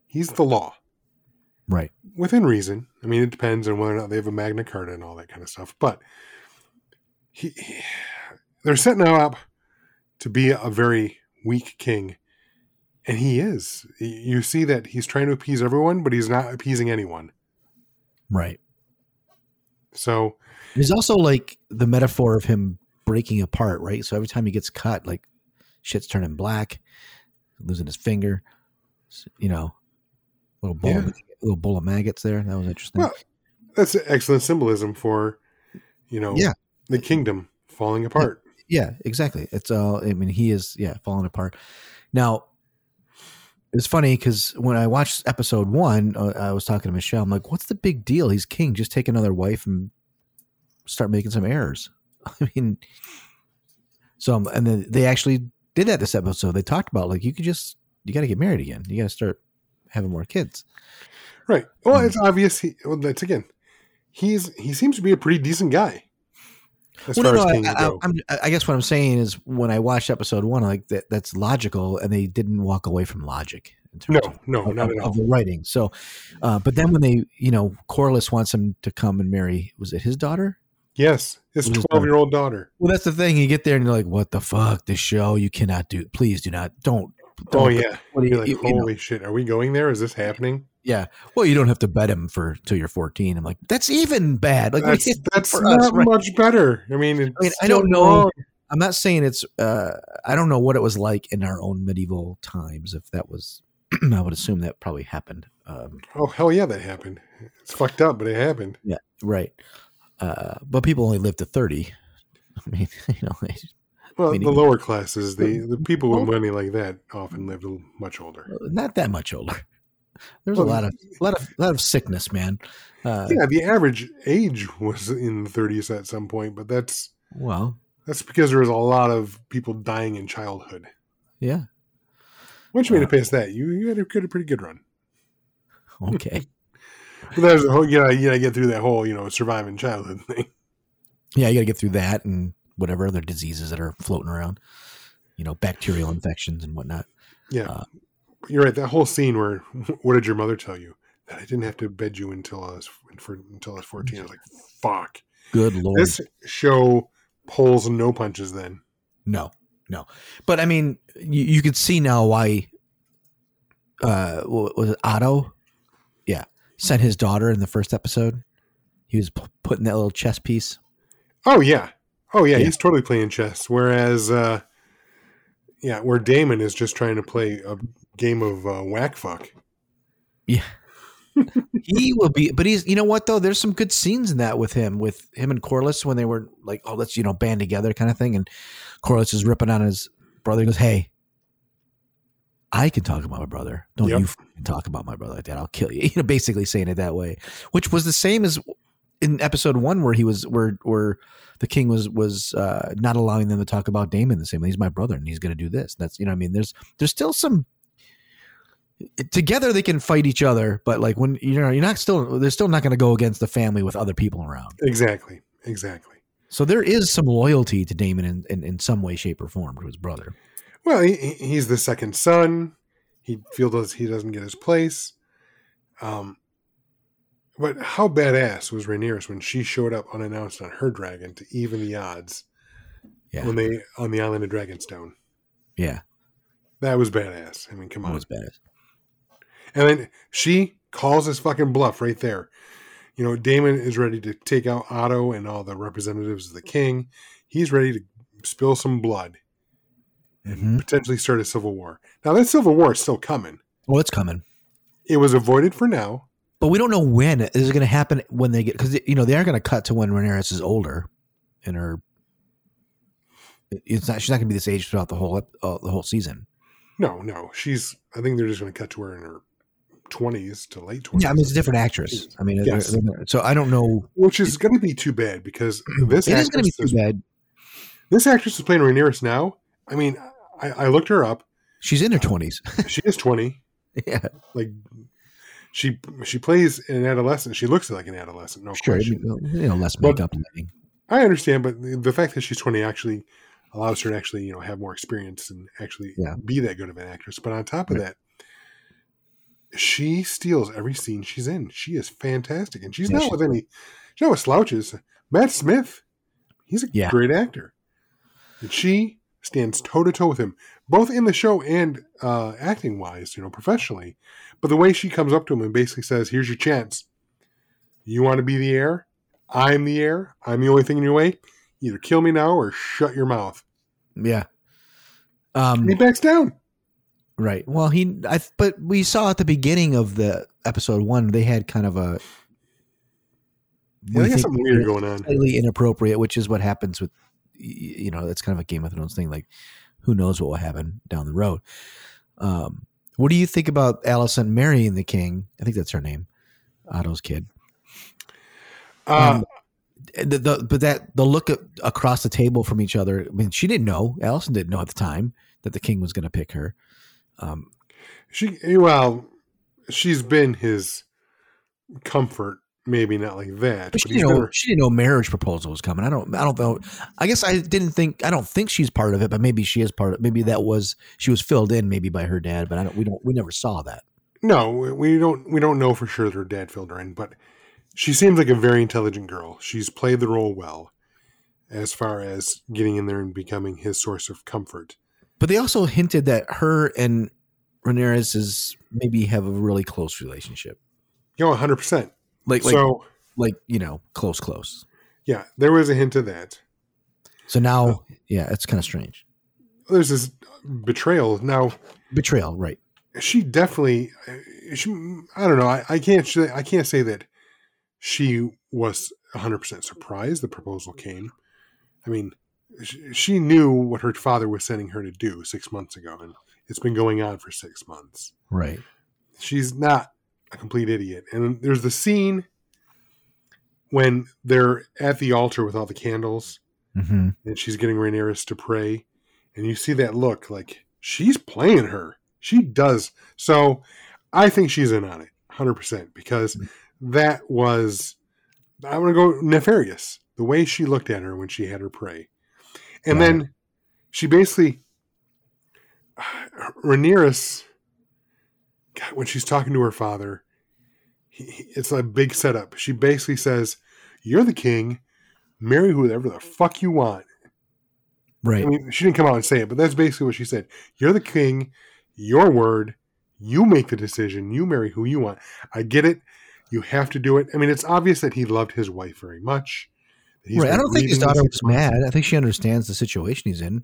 he's the law. Right. Within reason. I mean, it depends on whether or not they have a Magna Carta and all that kind of stuff. But he, he they're setting him up to be a very weak king. And he is. You see that he's trying to appease everyone, but he's not appeasing anyone. Right. So there's also like the metaphor of him breaking apart, right? So every time he gets cut, like shit's turning black, losing his finger, you know, little bowl, Yeah. of, little bowl of maggots there. That was interesting. Well, that's excellent symbolism for, you know, Yeah. The kingdom falling apart. Yeah, exactly. It's all. I mean, he is. Yeah, falling apart. Now, it's funny because when I watched episode one, uh, I was talking to Michelle. I'm like, "What's the big deal? He's king. Just take another wife and start making some errors." [laughs] I mean, so um, and then they actually did that this episode. They talked about like you could just you got to get married again. You got to start having more kids. Right. Well, Hmm. it's obvious. He, well, that's again. He's he seems to be a pretty decent guy. As Well, far no, as no, I. I, I guess what I'm saying is when I watched episode one, like that, that's logical, and they didn't walk away from logic. In terms no, of, no, of, not at of the writing. So, uh, but then when they, you know, Corlys wants him to come and marry, was it his daughter? Yes, his twelve year old daughter. Well, that's the thing. You get there and you're like, "What the fuck? This show you cannot do. Please do not. Don't. don't Oh yeah. What you- like, you- you know. holy shit, are we going there? Is this happening? Yeah. Well, you don't have to bet him for till you're 14. I'm like, that's even bad. Like, That's that's for not us, right? much better. I mean, it's I mean, I don't know. wrong. I'm not saying it's. uh I don't know what it was like in our own medieval times. If that was, [clears throat] I would assume that probably happened. Um, Oh hell yeah, that happened. It's fucked up, but it happened. Yeah. Right. Uh, but people only lived to 30. I mean, [laughs] you know, they- Well, I mean, the lower classes, the the people with money like that often lived much older. not that much older. There's Well, a lot of a lot of a lot of sickness, man. Uh, Yeah, the average age was in the 30s at some point, but that's Well, that's because there was a lot of people dying in childhood. yeah. Once you made it past that, you you had a, good, a pretty good run. Okay. [laughs] But there's a whole you know you gotta get through that whole you know surviving childhood [laughs] thing. yeah, you got to get through that and whatever other diseases that are floating around. You know, bacterial infections and whatnot. Yeah, Uh, you're right. That whole scene where [laughs] what did your mother tell you that I didn't have to bed you until I was for, until I was 14. I was like, fuck. Good lord. This show pulls no punches. Then No, no. But I mean, you, you could see now why. Uh, was it Otto? Yeah, sent his daughter in the first episode. He was p- putting that little chess piece. oh yeah, oh yeah, Yeah. he's totally playing chess. Whereas, uh, yeah, where Daemon is just trying to play a game of uh, whack fuck. Yeah. [laughs] he will be, but he's. You know what though? There's some good scenes in that with him, with him and Corlys when they were like, "Oh, let's you know band together," kind of thing. And Corlys is ripping on his brother. He goes, "Hey, I can talk about my brother. Don't Yep. you talk about my brother like that? I'll kill you." [laughs] You know, basically saying it that way, which was the same as in episode one where he was where where the king was was uh, not allowing them to talk about Daemon the same way. He's my brother, and he's going to do this. That's you know, I mean, there's there's still some. Together they can fight each other, but like when you know you're not still they're still not going to go against the family with other people around. Exactly. Exactly. So there is some loyalty to Daemon in, in, in some way, shape, or form to his brother. Well, he, he- he's the second son. He feels he doesn't get his place. Um, but how badass was Rhaenyra when she showed up unannounced on her dragon to even the odds Yeah, when they on the island of Dragonstone? yeah, That was badass. I mean, come that on. was bad. And then she calls his fucking bluff right there. You know, Daemon is ready to take out Otto and all the representatives of the king. He's ready to spill some blood and Mhm. potentially start a civil war. Now, that civil war is still coming. Well, it's coming, It was avoided for now. but we don't know when. Is it going to happen when they get? Because you know they are going to cut to when Rhaenyra is older, and her. It's not. She's not going to be this age throughout the whole uh, the whole season. No, no. She's, I think they're just going to cut to her in her 20s to late 20s. Yeah, I mean it's a different actress. I mean, Yes. so I don't know. Which is going to be too bad because [clears throat] this It is going to be too bad. This actress is playing Rhaenyra now. I mean, I, I looked her up. She's in her uh, twenties. She is 20. [laughs] yeah, like she she plays an adolescent. She looks like an adolescent, no sure. question. You know, less makeup and everything. I understand, but the, the fact that she's twenty actually allows her to actually you know have more experience and actually Yeah. be that good of an actress. But on top of Right. that, she steals every scene she's in. She is fantastic, and she's Yeah, not she- with any. She's not with slouches. Matt Smith, he's a Yeah. great actor, and she stands toe to toe with him, both in the show and uh, acting wise, you know, professionally. But the way she comes up to him and basically says, "Here's your chance. You want to be the heir? I'm the heir. I'm the only thing in your way. Either kill me now or shut your mouth." Yeah. Um, And he backs down. Right. Well, he. I. But we saw at the beginning of the episode one, they had kind of a. Yeah, they got something weird going on. Slightly inappropriate, which is what happens with, you know, that's kind of a Game of Thrones thing. Like, who knows what will happen down the road? Um, what do you think about Alicent marrying the king? I think that's her name, Otto's kid. Uh, Um, the, the but that the look at, across the table from each other. I mean, she didn't know. Alicent didn't know at the time that the king was going to pick her. Um, she well, she's been his comfort. Maybe not like that, But she didn't, know, never. she didn't know marriage proposal was coming. I don't. I don't know. I guess I didn't think. I don't think she's part of it, but maybe she is part of. It. Maybe that was she was filled in maybe by her dad, but I don't. We don't. We never saw that. No, we don't. We don't know for sure that her dad filled her in, but she seems like a very intelligent girl. She's played the role well, as far as getting in there and becoming his source of comfort. But they also hinted that her and Rhaenyra is maybe have a really close relationship. Oh, you know, hundred percent. Like like So like you know close close. yeah, there was a hint of that. So now yeah, it's kind of strange. There's this betrayal now. Betrayal, right? she definitely uh, she, i don't know I, I can't i can't say that she was 100% surprised the proposal came i mean she, knew what her father was sending her to do six months ago and it's been going on for six months Right. she's not a complete idiot and there's the scene when they're at the altar with all the candles Mm-hmm. and she's getting Rhaenyra to pray, and you see that look like she's playing her. She does. So I think she's in on it, hundred percent, because that was I'm gonna go nefarious. The way she looked at her when she had her pray, and then she basically Rhaenyra, God, when she's talking to her father, he, he- it's a big setup. She basically says, "You're the king." Marry whoever the fuck you want. Right. I mean, she didn't come out and say it, but that's basically what she said. You're the king, your word, you make the decision, you marry who you want. I get it. You have to do it. I mean, it's obvious that he loved his wife very much. That he's right. I don't think his daughter six was mad. I think she understands the situation he's in.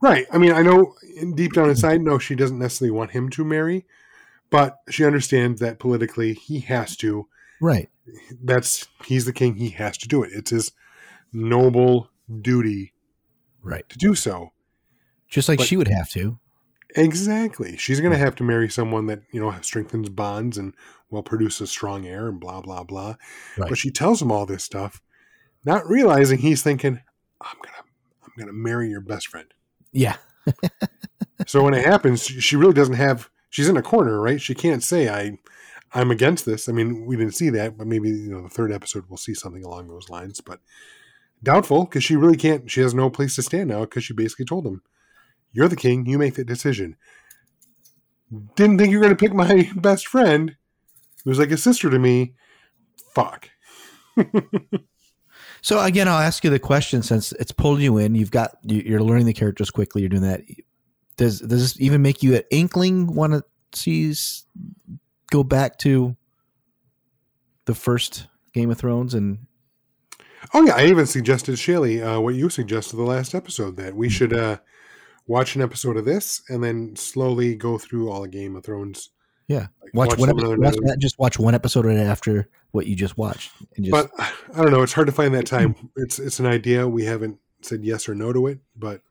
Right. I mean, I know deep down inside, no, she doesn't necessarily want him to marry, but she understands that politically he has to. Right. That's he's the king. He has to do it. It's his noble duty Right. to do so. Just like But- she would have to. Exactly. She's going to have to marry someone that, you know, strengthens bonds and will produce a strong heir and blah, blah, blah. Right. But she tells him all this stuff, not realizing he's thinking, I'm going to, I'm to marry your best friend. Yeah. [laughs] So when it happens, she she really doesn't have, she's in a corner, right? She can't say I I'm against this. I mean, we didn't see that, but maybe you know the third episode we'll see something along those lines. But doubtful because she really can't. She has no place to stand now because she basically told him, "You're the king. You make the decision." Didn't think you were going to pick my [laughs] best friend, who's like a sister to me. Fuck. [laughs] So again, I'll ask you the question since it's pulled you in. You've got you- you're learning the characters quickly. You're doing that. Does does this even make you an inkling want to see go back to the first Game of Thrones and Oh yeah, I even suggested Shaley uh, what you suggested the last episode that we should uh, watch an episode of this and then slowly go through all of Game of Thrones. Yeah Like, watch, one episode, watch that, just watch one episode right after what you just watched and just but [sighs] I don't know. It's hard to find that time. [laughs] It's it's an idea. We haven't said yes or no to it, but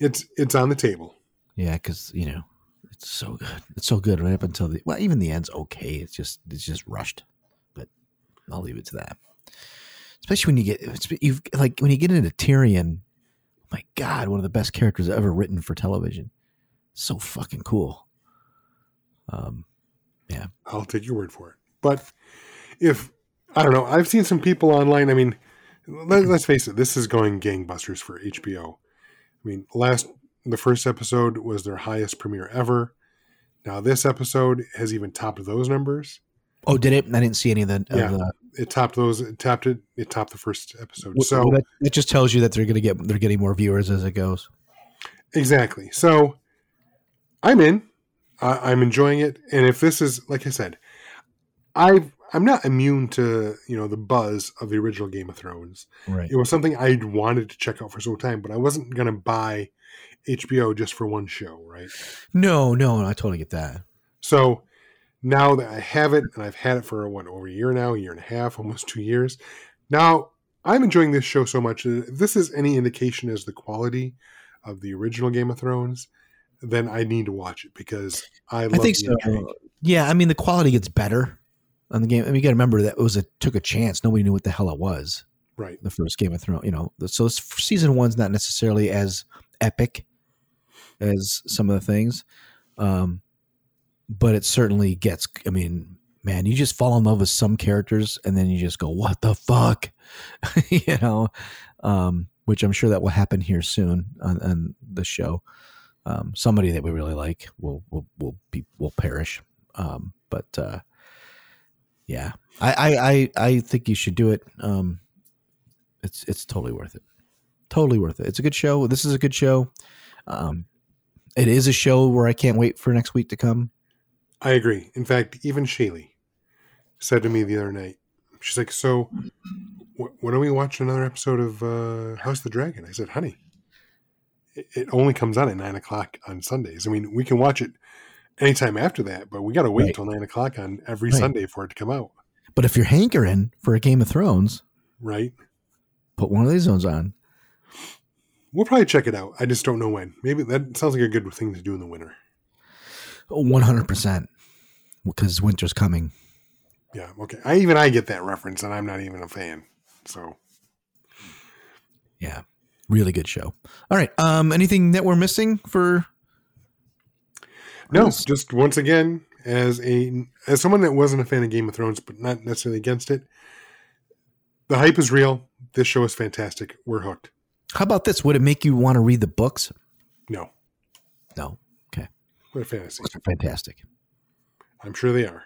it's it's on the table. yeah because you know it's so good it's so good right up until the well even the end's okay it's just it's just rushed but I'll leave it to that especially when you get you've like when you get into Tyrion oh my god one of the best characters ever written for television so fucking cool um yeah, I'll take your word for it. But if I don't know, I've seen some people online. I mean, let, let's face it, this is going gangbusters for HBO. I mean, last the first episode was their highest premiere ever. Now this episode has even topped those numbers. oh did it I didn't see any of the, Yeah. of the It topped those. It topped it. It topped the first episode. Well, So that, that just tells you that they're gonna get they're getting more viewers as it goes Exactly. So I'm in. I I'm enjoying it. And if this is like I said, I I'm not immune to you know the buzz of the original Game of Thrones. right It was something I wanted to check out for some time, but I wasn't gonna buy HBO just for one show, right? no no I totally get that So now that I have it and I've had it for what over a year now, a year and a half, almost two years. Now I'm enjoying this show so much. If this is any indication as the quality of the original Game of Thrones, then I need to watch it because I love I think the so. intrigue. Yeah, I mean the quality gets better on the game. I mean, you got to remember that it was a took a chance. Nobody knew what the hell it was. Right. The first Game of Thrones, you know. So this season one's not necessarily as epic as some of the things, um, but it certainly gets. I mean, man, you just fall in love with some characters, and then you just go, "What the fuck," [laughs] you know. Um, which I'm sure that will happen here soon on, on the show um, somebody that we really like will will will be will perish. Um, but uh, yeah, I, I I I think you should do it. Um, it's it's totally worth it. Totally worth it. It's a good show. This is a good show. Um, it is a show where I can't wait for next week to come. I agree. In fact, even Shaylee said to me the other night, she's like, "So, wh- when are we watching another episode of uh, House of the Dragon?" I said, "Honey, it, only comes on at nine o'clock on Sundays. I mean, we can watch it anytime after that, but we got to wait Right. till nine o'clock on every Right. Sunday for it to come out, But if you're hankering for a Game of Thrones, right?" put one of these ones on. We'll probably check it out. I just don't know when. Maybe that sounds like a good thing to do in the winter. One hundred percent, because winter's coming. Yeah, okay. I even I get that reference, and I'm not even a fan. So Yeah, really good show. All right. Um, anything that we're missing for? No, Yes. just once again, as a as someone that wasn't a fan of Game of Thrones, but not necessarily against it, the hype is real. This show is fantastic. We're hooked. How about this? Would it make you want to read the books? No, No. Okay. what a fantasy. Books are fantastic. I'm sure they are.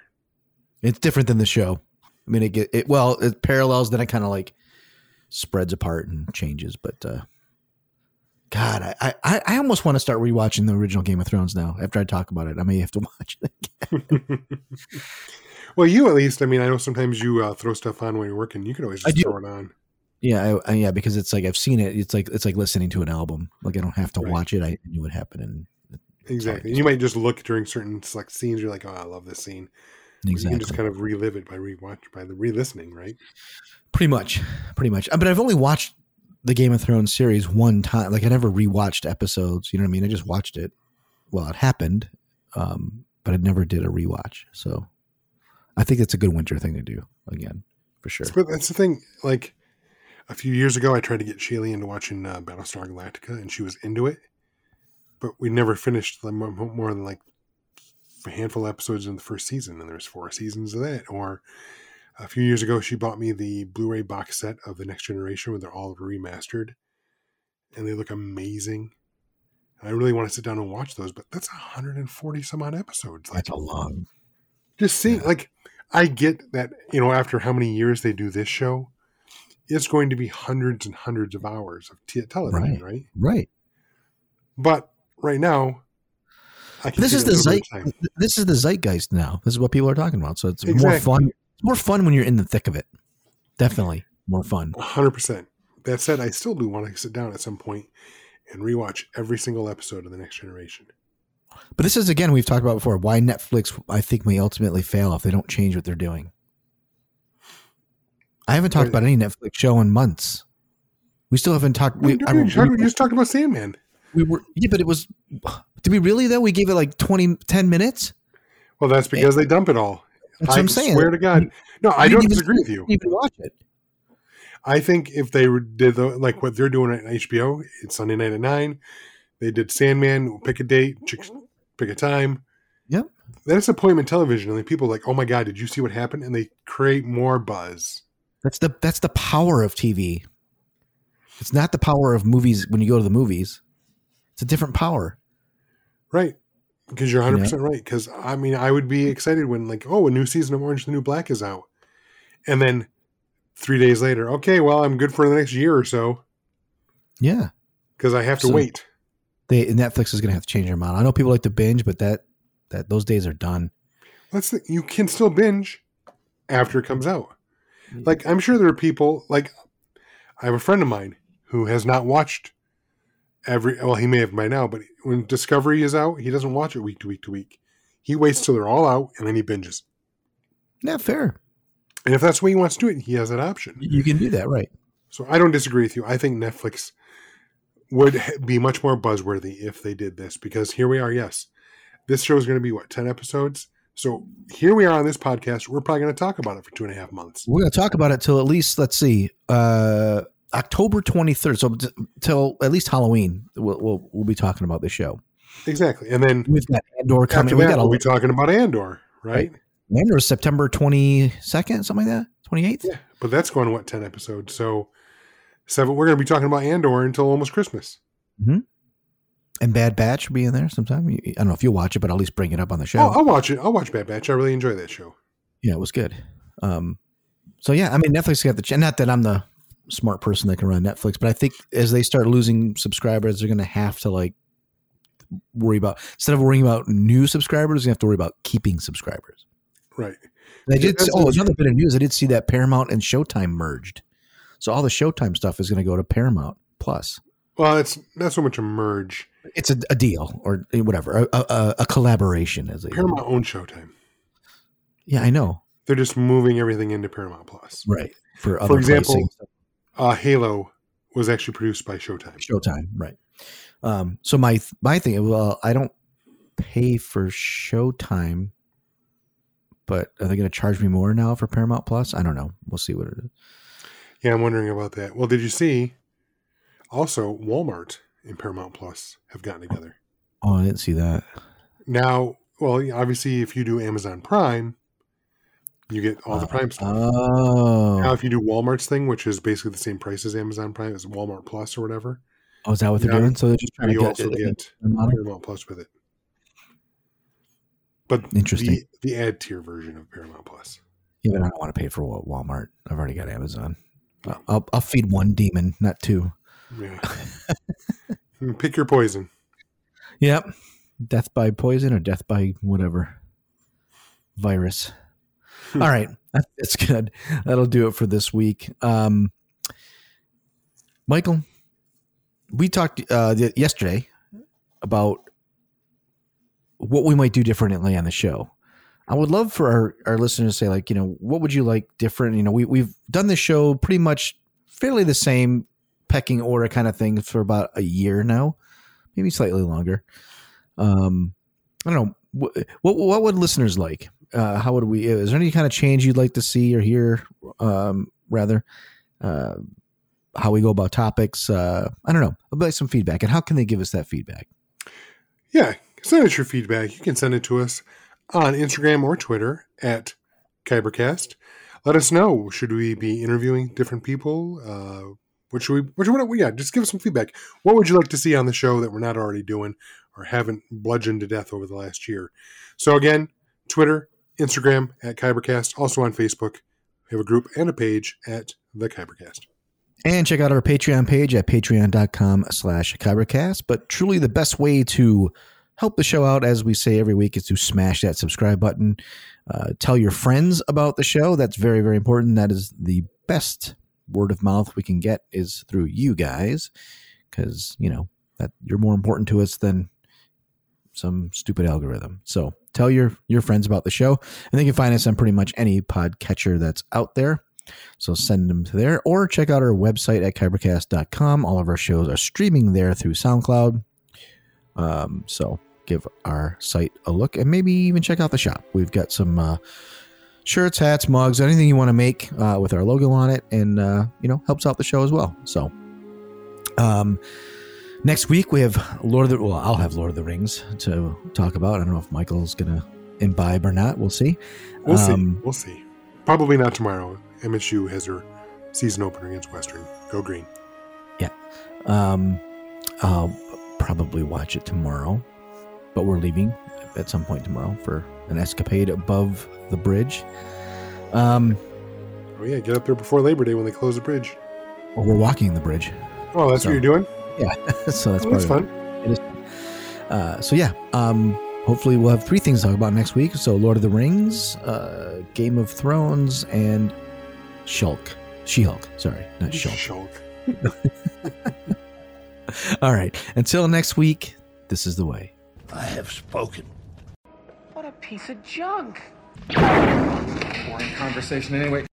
It's different than the show. I mean, it get it well. It parallels, then it kind of like spreads apart and changes. But uh God, I I, I almost want to start rewatching the original Game of Thrones now. After I talk about it, I may have to [laughs] watch it. Again. [laughs] well, you at least. I mean, I know sometimes you uh, throw stuff on when you're working. You can always just throw it on. Yeah, I, I, yeah, because it's like I've seen it. It's like it's like listening to an album. Like I don't have to Right. watch it. I knew what happened. And Exactly. And you might just look during certain select scenes. You're like, oh, I love this scene. Exactly. You can just kind of relive it by rewatch by the re-listening, right? pretty much, pretty much. Uh, But I've only watched the Game of Thrones series one time. Like I never rewatched episodes. You know what I mean? I just watched it. Well, it happened, um, but I never did a rewatch. So I think it's a good winter thing to do again, for sure. But that's the thing. Like a few years ago, I tried to get Shaylee into watching uh, Battlestar Galactica, and she was into it. But we never finished the mo- mo- more than like a handful of episodes in the first season, and there's four seasons of that. Or a few years ago, she bought me the Blu-ray box set of the Next Generation, where they're all remastered, and they look amazing. I really want to sit down and watch those, but that's 140 some odd episodes. Like That's a long. just seeing, like, I get that you know after how many years they do this show, it's going to be hundreds and hundreds of hours of t- television, Right. right? Right. But right now, This is the zeit. This is the zeitgeist now. This is what people are talking about. So it's more fun. It's more fun when you're in the thick of it. Definitely more fun. hundred percent. That said, I still do want to sit down at some point and rewatch every single episode of the Next Generation. But this is again we've talked about before. Why Netflix I think may ultimately fail if they don't change what they're doing. I haven't talked about any Netflix show in months. We still haven't talked. We, We, I, we, we, just talked about Sandman. we were yeah, but it was. Did we really though? We gave it like 20, 10 minutes. Well, that's eh. because they dump it all. That's what I I'm saying. swear to God, no, I We don't disagree with you. Even watch it. I think if they did the, like what they're doing at HBO, it's Sunday night at nine. They did Sandman, pick a date, chick- pick a time. Yep. That's appointment television, and then people are like, "Oh my God, did you see what happened?" And they create more buzz. That's the that's the power of TV. It's not the power of movies when you go to the movies. It's a different power. Right. Because you're You know? 100% right. Because, I mean, I would be excited when, like, oh, a new season of Orange the New Black is out. And then three days later, okay, well, I'm good for the next year or so Yeah. because I have to So- wait. They Netflix is going to have to change their model. I know people like to binge, but that that those days are done. Let's think, you can still binge after it comes out. Like, I'm sure there are people, like, I have a friend of mine who has not watched every, well, he may have by now, but when Discovery is out, he doesn't watch it week to week to week. He waits till they're all out and then he binges. Yeah, fair. And if that's the way he wants to do it, he has that option. You can do that, right? So I don't disagree with you. I think Netflix would be much more buzzworthy if they did this because here we are. Yes, this show is going to be what ten episodes. So here we are on this podcast. We're probably going to talk about it for two and a half months. We're going to talk about it till at least let's see, uh, October twenty third. So t- till at least Halloween, we'll, we'll we'll be talking about the show. Exactly, and then We've got Andor coming. after We got we'll be talking about Andor, right? Andor is September twenty second, something like that, twenty eighth. Yeah, but that's going to, what ten episodes. So seven. We're going to be talking about Andor until almost Christmas. Hmm. And Bad Batch will be in there sometime. I don't know if you'll watch it, but I'll at least bring it up on the show. Oh, I'll watch it. I'll watch Bad Batch. I really enjoy that show. Yeah, it was good. Um, so yeah, I mean, Netflix got the ch- not that I'm the smart person that can run Netflix, but I think as they start losing subscribers, they're going to have to like worry about instead of worrying about new subscribers, you have to worry about keeping subscribers. Right. And I did. That's- Oh, another bit of news. I did see that Paramount and Showtime merged, so all the Showtime stuff is going to go to Paramount Plus. Well, it's not so much a merge. It's a, a deal or eh, whatever, a, a, a collaboration as Paramount owns Showtime. Yeah, I know. They're just moving everything into Paramount Plus. Right. For other For example. Uh, Halo was actually produced by Showtime. Showtime, right? Um, so my my thing, well, I don't pay for Showtime, but are they going to charge me more now for Paramount Plus? I don't know. We'll see what it is. Yeah, I'm wondering about that. Well, did you see? Also, Walmart and Paramount Plus have gotten together. Oh, I didn't see that. Now, well, obviously, if you do Amazon Prime, you get all the Prime stuff. Oh, Now, if you do Walmart's thing, which is basically the same price as Amazon Prime, as Walmart Plus or whatever, oh, is that what they're now doing? So they're just trying to you get also get? Paramount Plus with it. But Interesting. the, the ad tier version of Paramount Plus. Yeah, but I don't want to pay for Wa- Walmart. I've already got Amazon. I'll- I'll I'll feed one demon, not two. Yeah. [laughs] Hmm, pick your poison. Yep. Death by poison or death by whatever virus. All right. [laughs] That's good. That'll do it for this week. Um, Michael, we talked uh, yesterday about what we might do differently on the show. I would love for our, our listeners to say, like, you know, what would you like different? You know, we, we've done this show pretty much fairly the same pecking order kind of thing for about a year now, maybe slightly longer. Um, I don't know. What, what, what would listeners like? Uh, how would we, is there any kind of change you'd like to see or hear, um, rather? Uh, how we go about topics? Uh, I don't know. I'd like some feedback. And how can they give us that feedback? Yeah, send us your feedback. You can send it to us on Instagram or Twitter at Kybercast. Let us know. Should we be interviewing different people? Uh, what should we? What should we? Yeah, just give us some feedback. What would you like to see on the show that we're not already doing or haven't bludgeoned to death over the last year? So again, Twitter, Instagram at Kybercast, also on Facebook. We have a group and a page at the Kybercast. And check out our Patreon page at patreon.com slash kybercast. But truly the best way to help the show out, as we say every week, is to smash that subscribe button. Uh, tell your friends about the show. That's very, very important. That is the best word of mouth we can get is through you guys because, you know, that you're more important to us than some stupid algorithm. So tell your your friends about the show. And they can find us on pretty much any podcatcher that's out there. So send them to there or check out our website at kybercast.com. All of our shows are streaming there through SoundCloud. Um, so give our site a look and maybe even check out the shop. We've got some uh, shirts, hats, mugs, anything you want to make uh, with our logo on it and, uh, you know, helps out the show as well. So, um, next week we have Lord of the, well, I'll have Lord of the Rings to talk about. I don't know if Michael's going to imbibe or not. We'll see. We'll see. Um, We'll see. Probably not tomorrow. MSU has their season opener against Western. Go green. Yeah. Um, I'll probably watch it tomorrow, but we're leaving at some point tomorrow for an escapade above the bridge. Um, Oh yeah, get up there before Labor Day when they close the bridge. well, we're walking the bridge, Oh, that's So- what you're doing. [laughs] so that's Oh, part that's of fun. it. It is. fun. Uh, so yeah, um, hopefully we'll have three things to talk about next week. So Lord of the Rings, uh, Game of Thrones, and Shulk. She-Hulk. Sorry, not Shulk. Shulk. [laughs] All right. Until next week, this is the way. I have spoken. What a piece of junk. Boring conversation anyway.